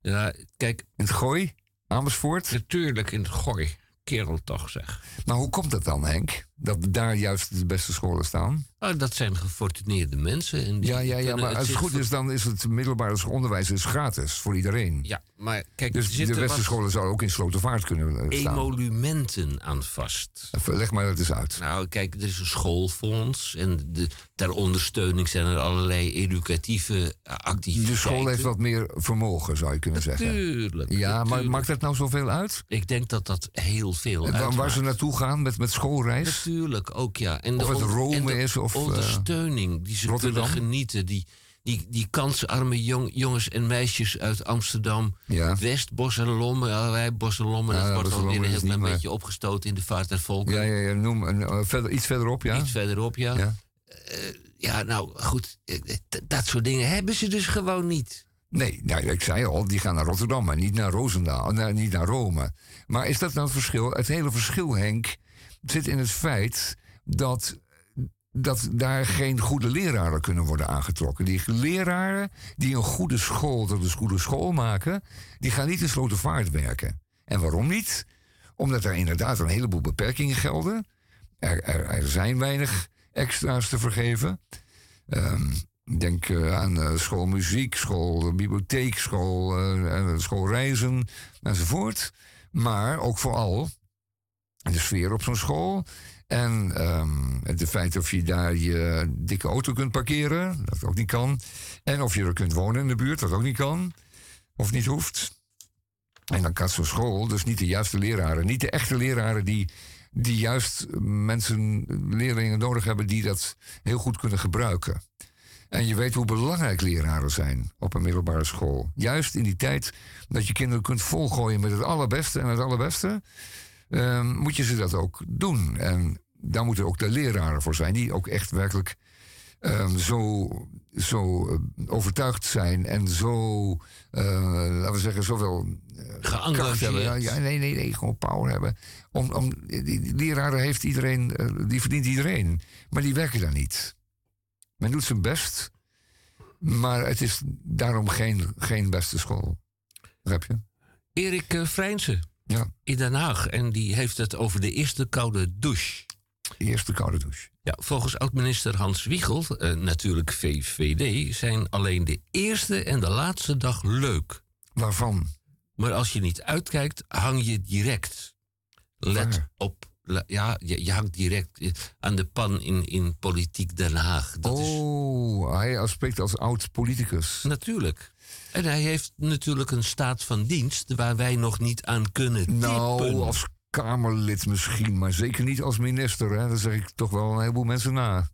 ja, kijk, In het Gooi? Amersfoort? natuurlijk in het gooi. Kerel toch zeg. Maar hoe komt dat dan, Henk? Dat daar juist de beste scholen staan? Ah, dat zijn gefortuneerde mensen. En die Ja, ja, ja, maar als het goed is, dan is het middelbare onderwijs is gratis voor iedereen. Ja, maar kijk, Dus de zitten wat Westerscholen zouden ook in Slotervaart kunnen eh, staan. emolumenten aan vast. Even, Leg maar dat eens uit. Nou, kijk, er is een schoolfonds. En de, ter ondersteuning zijn er allerlei educatieve eh, activiteiten. De school heeft wat meer vermogen, zou je kunnen zeggen. Tuurlijk. Ja, maar maakt dat nou zoveel uit? Ik denk dat dat heel veel En waar, ze naartoe gaan met, met schoolreis? Natuurlijk ook, ja. En Of de het Rome en de is, of, eh, ondersteuning die ze Rotterdam? kunnen genieten. Die, die, die kansarme jong, jongens en meisjes uit Amsterdam. Ja. West, Bos en Lommen. Ja, wij Bos en Lommen. Ja, dat wordt alweer een heel klein beetje opgestoten in de vaart der volken. Ja, ja, ja noem een, eh, verder, iets verderop, ja. Iets verderop, ja. Ja. Ja, nou goed. eh, Dat soort dingen hebben ze dus gewoon niet. Nee, nou, ik zei al, die gaan naar Rotterdam, maar niet naar Roosendaal, niet naar Rome. Maar is dat nou het verschil? Het hele verschil, Henk, zit in het feit dat, dat daar geen goede leraren kunnen worden aangetrokken. Die leraren die een goede school tot een goede school maken, die gaan niet in Slotervaart werken. En waarom niet? Omdat er inderdaad een heleboel beperkingen gelden. Er, er, zijn weinig extra's te vergeven. Ehm, denk eh, aan eh, school muziek, school bibliotheek, eh, schoolreizen enzovoort. Maar ook vooral de sfeer op zo'n school. En ehm, het feit of je daar je dikke auto kunt parkeren, dat ook niet kan. En of je er kunt wonen in de buurt, dat ook niet kan. Of niet hoeft. En dan kan zo'n school dus niet de juiste leraren, niet de echte leraren die, die juist mensen, leerlingen nodig hebben die dat heel goed kunnen gebruiken. En je weet hoe belangrijk leraren zijn op een middelbare school. Juist in die tijd dat je kinderen kunt volgooien met het allerbeste en het allerbeste, ehm, moet je ze dat ook doen. En daar moeten ook de leraren voor zijn, die ook echt werkelijk ehm, zo, zo eh, overtuigd zijn en zo, eh, laten we zeggen, zoveel eh, kracht hebben. Ja, nee, nee, nee, gewoon power hebben. Om, om, die, leraren heeft iedereen, die verdient iedereen. Maar die werken daar niet. Men doet zijn best, maar het is daarom geen, geen beste school. Begrijp je? Erik uh, Vrijnsen Ja, in Den Haag. En die heeft het over de eerste koude douche. de eerste koude douche. Ja, volgens oud-minister Hans Wiegel, eh, natuurlijk VVD, zijn alleen de eerste en de laatste dag leuk. Waarvan? Maar als je niet uitkijkt, hang je direct. Let Waar? op. Ja, je, je hangt direct eh, aan de pan in, in politiek Den Haag. Dat is oh, hij spreekt als oud politicus. natuurlijk. En hij heeft natuurlijk een staat van dienst waar wij nog niet aan kunnen tippen. Nou, als Kamerlid misschien, maar zeker niet als minister. Hè? Dat zeg ik toch wel een heleboel mensen na.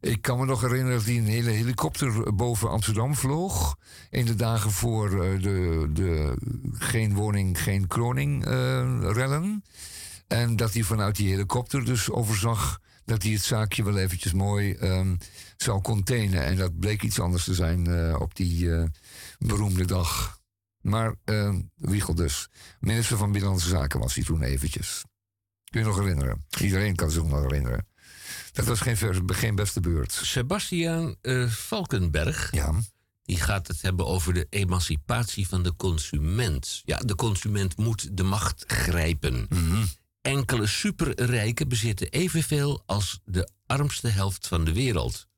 Ik kan me nog herinneren dat hij een hele helikopter boven Amsterdam vloog. In de dagen voor eh, de, de geen woning, geen kroning eh, rellen. En dat hij vanuit die helikopter dus overzag dat hij het zaakje wel eventjes mooi ehm, zou containen. En dat bleek iets anders te zijn eh, op die eh, beroemde dag. Maar eh, Wiegel dus. Minister van Binnenlandse Zaken was hij toen eventjes. Kun je nog herinneren? Iedereen kan zich nog herinneren. Dat was geen, geen beste beurt. Sebastiaan eh, Valkenberg, Ja, die gaat het hebben over de emancipatie van de consument. Ja, de consument moet de macht grijpen. Enkele superrijken bezitten evenveel als de armste helft van de wereld.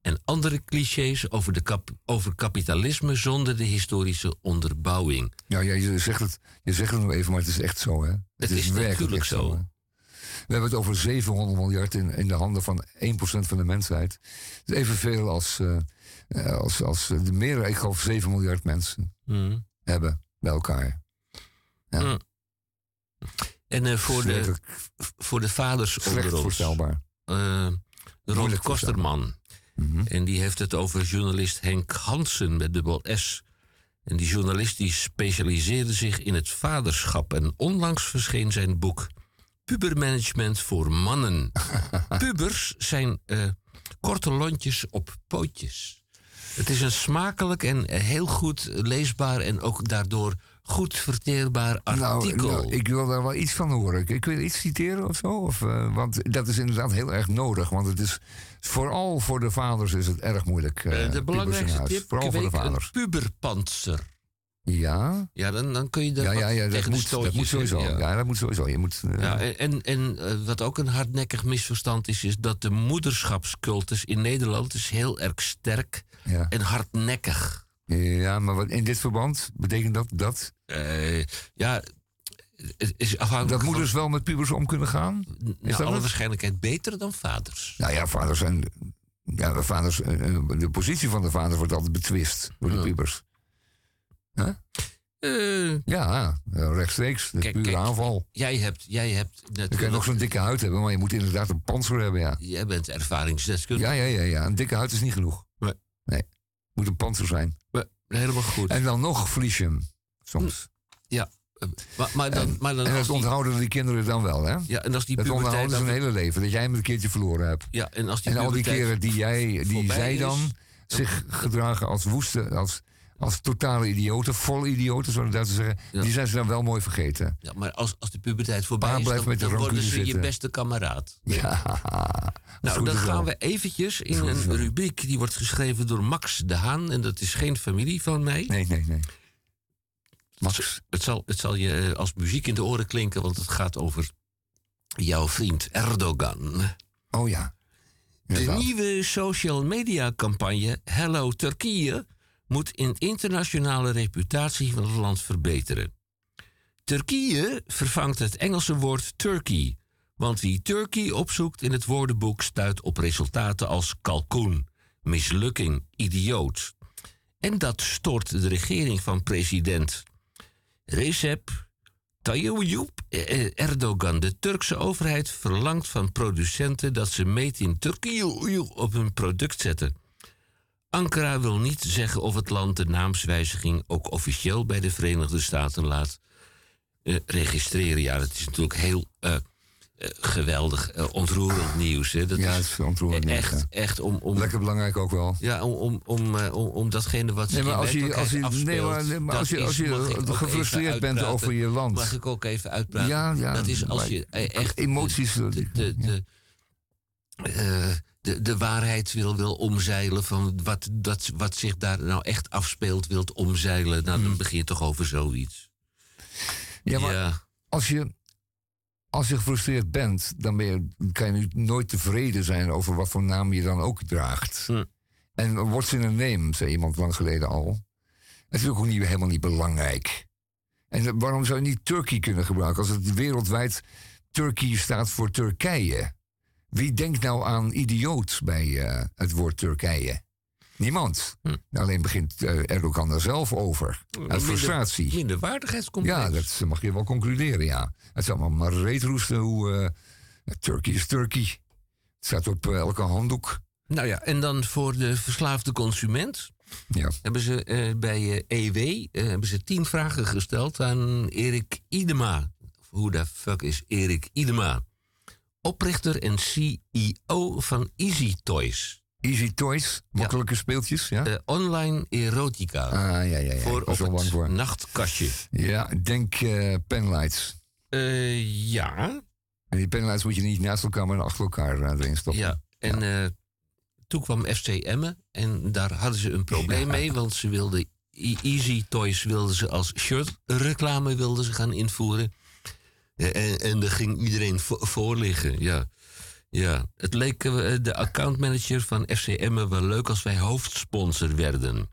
En andere clichés over, de kap- over kapitalisme zonder de historische onderbouwing. ja, ja je, zegt het, je zegt het nog even, maar het is echt zo, hè? Het, is echt zo. We hebben het over 700 miljard in, in de handen van 1% van de mensheid. Evenveel als, eh, eh, als, als de meer, ik geloof 7 miljard mensen Hmm. hebben bij elkaar. En eh, voor, de, voor de vaders onder ons. voorstelbaar. Ron Kosterman. Mhm. En die heeft het over journalist Henk Hansen met dubbel S. En die journalist die specialiseerde zich in het vaderschap. En onlangs verscheen zijn boek Pubermanagement voor mannen. Pubers zijn eh, korte lontjes op pootjes. Het is een smakelijk en heel goed leesbaar en ook daardoor goed verteerbaar artikel. Nou, nou, ik wil daar wel iets van horen. Ik, ik wil iets citeren of zo. Of, eh, want dat is inderdaad heel erg nodig. Want het is vooral voor de vaders is het erg moeilijk. eh, Eh, de in belangrijkste tip, Vooral voor de kweek een vaders. puberpanzer. Ja, Ja, dan, dan kun je er ja, ja, ja dat, moet, dat moet sowieso. Ja. dat moet sowieso. Je moet, eh, Ja, en en eh, wat ook een hardnekkig misverstand is, is dat de moederschapscultus in Nederland is heel erg sterk ja. en hardnekkig. Ja, maar wat, in dit verband betekent dat dat, Eh, ja, het is afhankelijk dat moeders wel met pubers om kunnen gaan? naar dat alle het? waarschijnlijkheid beter dan vaders. Nou ja, vaders zijn. Ja, de, vaders, eh, eh, de positie van de vader wordt altijd betwist door de Ja. pubers. Huh? Ja, rechtstreeks. De Kijk, pure kijk. aanval. jij hebt, jij hebt kan je natuurlijk, nog zo'n dikke huid hebben, maar je moet inderdaad een panzer hebben, ja. jij bent ervaringsdeskundige. Ja, ja, ja, ja. Een dikke huid is niet genoeg. Nee. Nee. Moet een panzer zijn. Maar Helemaal goed. En dan nog verlies je hem. Soms. ja, eh, maar, maar dan, maar dan En dat die, onthouden die kinderen dan wel, hè? ja, en als die Dat onderhouden ze hun hele leven. Dat jij hem een keertje verloren hebt. ja, en als die En al die keren die, jij, die zij is, dan zich gedragen als woeste, als, als totale idioten, vol idioten, de Duitsers zeggen, Ja. die zijn ze dan wel mooi vergeten. Ja, maar als, als de puberteit voorbij Pa is, dan, met de dan worden ze je zitten. beste kameraad. Ja, Nou, dan gaan we eventjes in een wel. rubriek die wordt geschreven door Max de Haan. En dat is geen familie van mij. Nee, nee, nee. Max. Het zal, het zal je eh, als muziek in de oren klinken, want het gaat over jouw vriend Erdogan. Oh ja. De nieuwe social media campagne Hello Turkije moet in internationale reputatie van het land verbeteren. Turkije vervangt het Engelse woord Turkey, want wie Turkey opzoekt in het woordenboek stuit op resultaten als kalkoen, mislukking, idioot. En dat stort de regering van president Recep Tayyip Erdogan. De Turkse overheid verlangt van producenten dat ze meet in Turkije op hun product zetten. Ankara wil niet zeggen of het land de naamswijziging ook officieel bij de Verenigde Staten laat eh, registreren. Ja, dat is natuurlijk heel eh, eh, geweldig, ontroerend nieuws. Hè. Dat Ja, is het is ontroerend nieuws, echt, ja. echt om, om, Lekker belangrijk ook wel. ja, om, om, om, om, om datgene wat Nee, maar als je, als je, nee, maar, nee, als je, als je gefrustreerd bent over je land. Mag ik ook even uitpraten? Ja, ja, dat is als je echt... emoties, De, de, de, de, de, waarheid wil, wil omzeilen van wat, dat, wat zich daar nou echt afspeelt, wilt omzeilen. Nou, dan begin je toch over zoiets. Hmm. Ja, maar Ja. als je, als je gefrustreerd bent, dan ben je, kan je nu nooit tevreden zijn over wat voor naam je dan ook draagt. Hm. En what's in a name, zei iemand lang geleden al. Het is ook niet, helemaal niet belangrijk. En waarom zou je niet Turkey kunnen gebruiken als het wereldwijd Turkey staat voor Turkije? Wie denkt nou aan idioot bij eh, het woord Turkije? Niemand. Alleen begint eh, Erdogan er zelf over. Uit frustratie. Minderwaardigheidscomplex. Ja, dat mag je wel concluderen, ja. Het is allemaal maar reetroesten hoe... Turkey is Turkey. Het staat op elke handdoek. Nou ja, en dan voor de verslaafde consument Ja. hebben ze bij EW eh, hebben ze tien vragen gesteld aan Erik Idema. Hoe de fuck is Erik Idema? Oprichter en CEO van Easy Toys. Easy Toys, makkelijke speeltjes, ja? Eh, online erotica. ah, ja, ja, ja. voor op het voor. nachtkastje. Ja, denk eh penlights. Eh, ja, En die penlights moet je niet naast elkaar, maar achter elkaar erin stoppen. ja. En toen kwam FC Emmen en daar hadden ze een probleem mee, want ze wilden E- Easy Toys wilden ze als shirtreclame wilden ze gaan invoeren. Eh, en, en daar ging iedereen vo- voor liggen. Ja. Ja, het leek eh, de accountmanager van FC Emmen wel leuk als wij hoofdsponsor werden.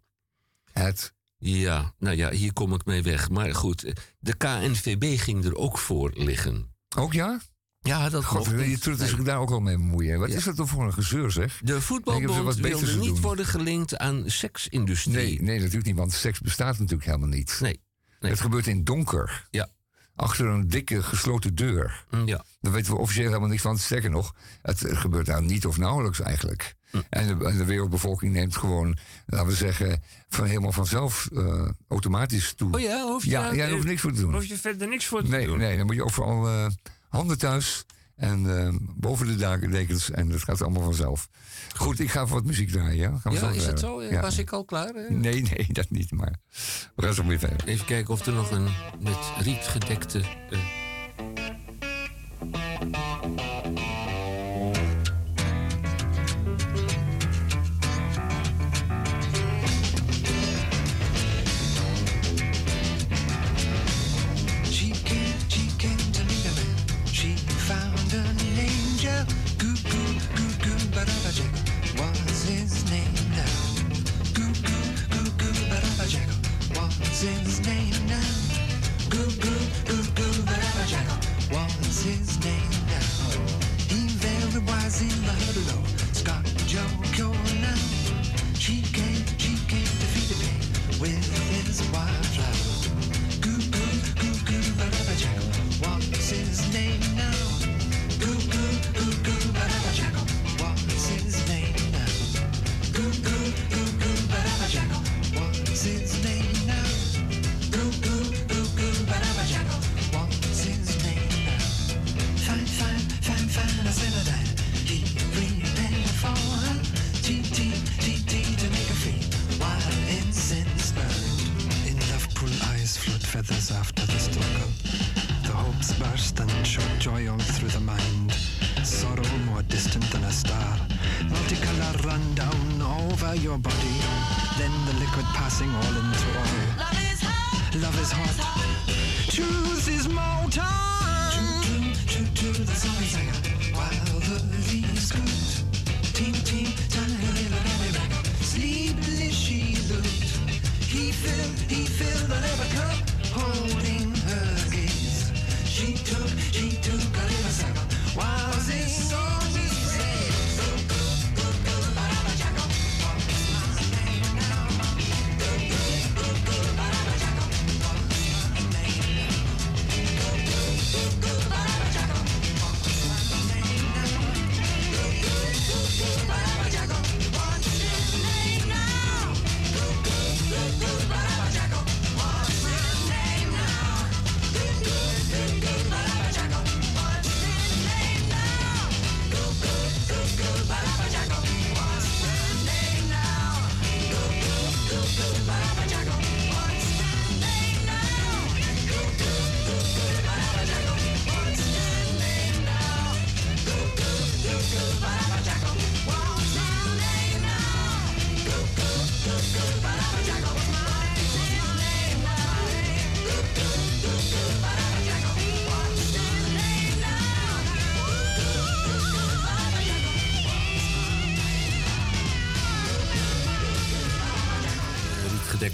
Het. Ja, nou ja, hier kom ik mee weg. Maar goed, de KNVB ging er ook voor liggen. Ook ja? Ja, dat God, mocht je Nee. zich daar ook al mee bemoeien. Wat Ja. is dat toch voor een gezeur, zeg? De voetbalbond wilde niet doen. worden gelinkt aan seksindustrie. Nee, nee, natuurlijk niet, want seks bestaat natuurlijk helemaal niet. Nee, nee. Het gebeurt in donker. Ja. Achter een dikke gesloten deur. Mm, ja. Daar weten we officieel helemaal niks van. Sterker nog, het gebeurt daar niet of nauwelijks eigenlijk. Hm. En, de, en de wereldbevolking neemt gewoon, laten we zeggen, van helemaal vanzelf eh, automatisch toe. Oh ja, hoef je, ja, daar- jij hoeft niks voor te doen. hoef je verder niks voor te Nee, doen. nee, dan moet je overal eh handen thuis en eh, boven de daken dekens en dat gaat allemaal vanzelf. Goed, ik ga even wat muziek draaien. Ja, Gaan we Ja, is dat zo? Ja. Was ik al klaar? Nee, nee, dat niet, maar we gaan zo weer verder. Even kijken of er nog een met riet gedekte... eh,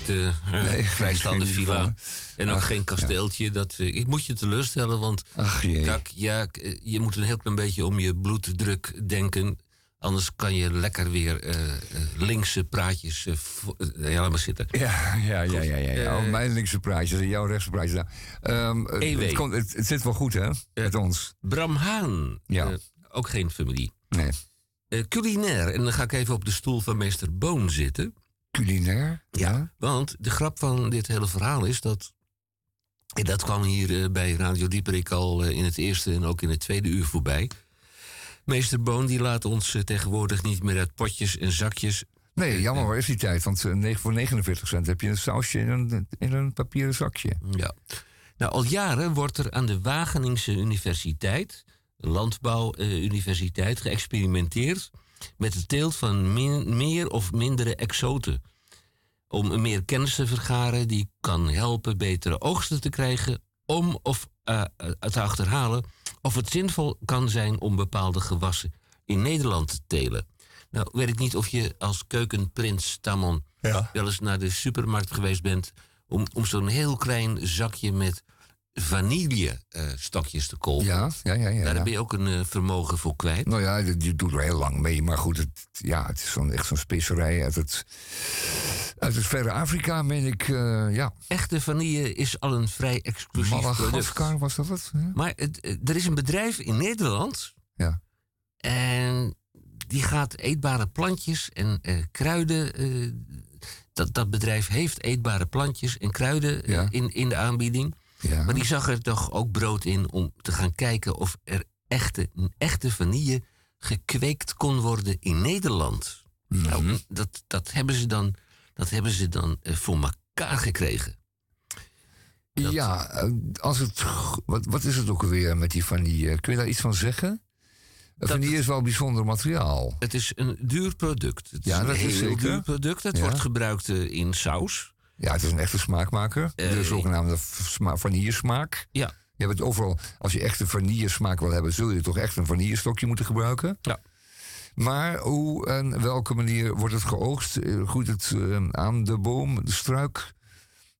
overdekte uh, Nee, vrijstaande villa. En ook Ach, geen kasteeltje. Dat, eh, ik moet je teleurstellen, want Ach kijk, ja, eh, je moet een heel klein beetje om je bloeddruk denken. Anders kan je lekker weer eh, eh, linkse praatjes. eh, eh, maar zitten. Ja, ja, ja, ja. ja, ja. Eh, Oh, mijn linkse praatjes en jouw rechtse praatjes. Ehm, het- het, komt- het, het zit wel goed, hè? Met ons. Bram Haan. Ja. eh, ook geen familie. Nee. Eh, culinair. En dan ga ik even op de stoel van meester Boon zitten. Culinair? Ja. Want de grap van dit hele verhaal is dat. En dat kwam hier eh, bij Radio Dieperik al eh, in het eerste en ook in het tweede uur voorbij. Meester Boon die laat ons eh, tegenwoordig niet meer uit potjes en zakjes. Nee, jammer hoor, is die tijd. Want voor 49 cent heb je een sausje in een, in een papieren zakje. Ja. Nou, al jaren wordt er aan de Wageningse Universiteit, Landbouwuniversiteit, geëxperimenteerd met de teelt van min- meer of mindere exoten. Om meer kennis te vergaren die kan helpen betere oogsten te krijgen, om of eh, te achterhalen of het zinvol kan zijn om bepaalde gewassen in Nederland te telen. Nou, weet ik niet of je als keukenprins Tamon Ja. wel eens naar de supermarkt geweest bent om, om zo'n heel klein zakje met vanille eh, stokjes te kopen. Ja, ja, ja. ja, Daar ja. ben je ook een eh, vermogen voor kwijt. Nou ja, die, doet er heel lang mee. Maar goed, het, ja, het is zo'n, echt zo'n specerij uit het, uit het verre Afrika, meen ik. eh, ja, Echte vanille is al een vrij exclusief product. Madagaskar was dat het? Ja. Maar het, er is een bedrijf in Nederland. Ja. En die gaat eetbare plantjes en kruiden. dat, dat bedrijf heeft eetbare plantjes en kruiden Ja. in, in de aanbieding. Ja. Maar die zag er toch ook brood in om te gaan kijken of er echte, een echte vanille gekweekt kon worden in Nederland. Mhm. Nou, dat, dat hebben ze dan, dat hebben ze dan eh, voor elkaar gekregen. Dat- Ja, eh, als het, wat, wat is het ook alweer met die vanille? Kun je daar iets van zeggen? Vanille is wel bijzonder materiaal. Het is een duur product. Het Ja, is dat een is heel zeker. duur product. Het Ja. wordt gebruikt eh, in saus. Ja, het is een echte smaakmaker. Eh, de zogenaamde v- sma- vanillesmaak. Ja. Je hebt het overal, als je echt een vanillesmaak wil hebben, zul je toch echt een vanillestokje moeten gebruiken. Ja. Maar hoe en welke manier wordt het geoogst? Eh, Groeit het eh, aan de boom, de struik,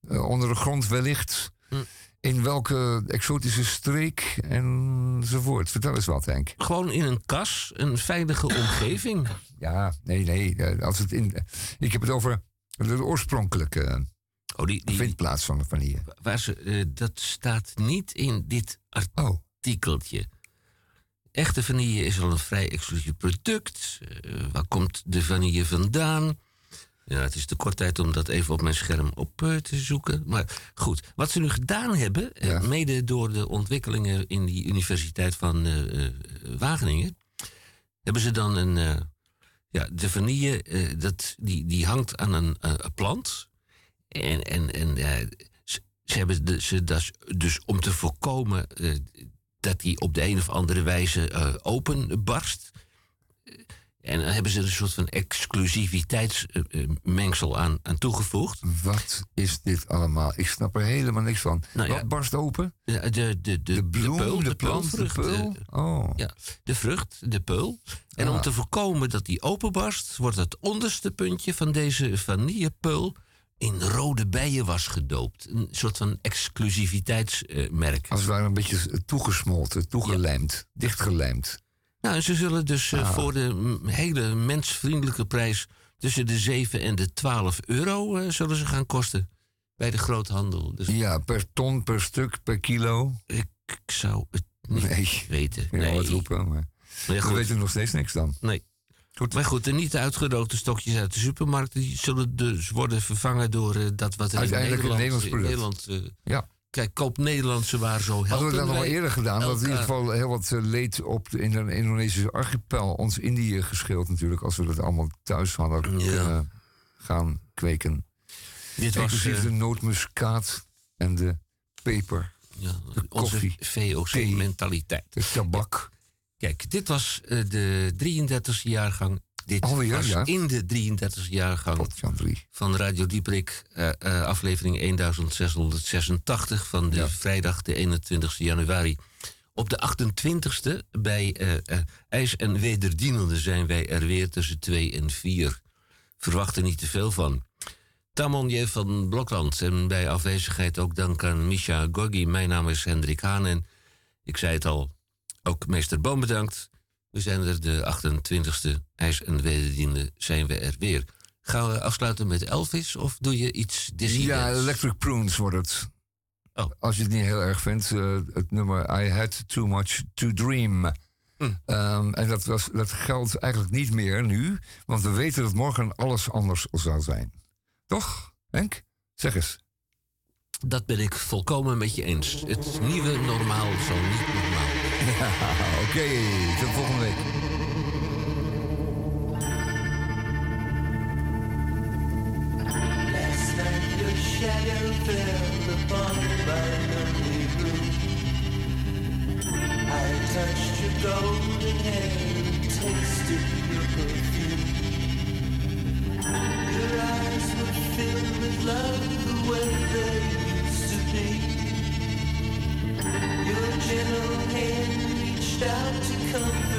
eh, onder de grond wellicht? Hm. In welke exotische streek enzovoort? Vertel eens wat, Henk. Gewoon in een kas, een veilige omgeving. Ja, nee, nee. eh, Als het in, ik heb het over de oorspronkelijke Oh, die, die, vindplaats van de vanille. waar ze, eh, dat staat niet in dit Oh, artikeltje. Echte vanille is al een vrij exclusief product. Eh, waar komt de vanille vandaan? Ja, het is te kort tijd om dat even op mijn scherm op eh, te zoeken. Maar goed, wat ze nu gedaan hebben, eh, Ja. mede door de ontwikkelingen in die Universiteit van eh, eh, Wageningen, hebben ze dan een. Ja, de vanille, eh, dat, die, die hangt aan een eh, plant. En, en, en ze, ze hebben de, ze, dus, dus om te voorkomen eh, dat die op de een of andere wijze openbarst. En dan hebben ze er een soort van exclusiviteitsmengsel aan, aan toegevoegd. Wat is dit allemaal? Ik snap er helemaal niks van. Nou ja. Wat barst open? De, de, de, de, De bloem, de, peul, de plant, de peul? eh, Oh, Ja, de vrucht, de peul. En Ah. om te voorkomen dat die openbarst, wordt het onderste puntje van deze vanillepeul in rode bijenwas gedoopt. Een soort van exclusiviteitsmerk. als het ware een beetje toegesmolten, toegelijmd, dichtgelijmd. Nou, en ze zullen dus eh, Ah. voor de hele mensvriendelijke prijs tussen de 7 en de 12 euro eh, zullen ze gaan kosten bij de groothandel. Dus Ja, per ton, per stuk, per kilo. ik, ik zou het niet Nee, weten. Nee, wat roepen, maar Nee, we weten nog steeds niks dan. Nee. Goed. Maar goed, de niet uitgerookte stokjes uit de supermarkt... die zullen dus worden vervangen door eh, dat wat er Uiteindelijk in een Nederland... Nederlands in Nederland eh, Ja. Kijk, koop Nederlandse waar zo helpen Hadden we dat nog wel wij eerder gedaan? Dat in ieder elkaar. geval heel wat eh, leed op de, in de Indonesische archipel. Ons Indië gescheeld natuurlijk. Als we dat allemaal thuis hadden Ja. kunnen gaan kweken. Dit was Inclusief eh, de nootmuskaat en de peper. ja, de onze koffie. VOC-mentaliteit. De tabak. Kijk, dit was eh, de 33e jaargang. Dit Alweer, was ja. in de 33e jaargang Potjan 3. van Radio Dieprik, eh, eh, aflevering 1686 van de Ja. vrijdag de 21 januari. Op de 28e bij eh, IJs en Wederdienende zijn wij er weer tussen 2 en 4. Verwacht er niet te veel van. Tamon van Blokland. En bij afwezigheid ook dank aan Misha Gorgi. Mijn naam is Hendrik Haan en ik zei het al, ook meester Boom bedankt. We zijn er de 28e, IJs en wederdiende zijn we er weer. Gaan we afsluiten met Elvis of doe je iets Dizzy Ja? Electric Prunes wordt het. Oh. Als je het niet heel erg vindt, eh, het nummer I Had Too Much To Dream. Hm. Ehm, en dat, was, dat geldt eigenlijk niet meer nu, want we weten dat morgen alles anders zal zijn. Toch, Henk? Zeg eens. Dat ben ik volkomen met je eens. Het nieuwe normaal zal niet normaal Oké, okay, tot volgende week. shadow fell upon my. I touched your golden hair tasted your perfume. Your eyes were filled with love the way they your gentle hand reached out to comfort.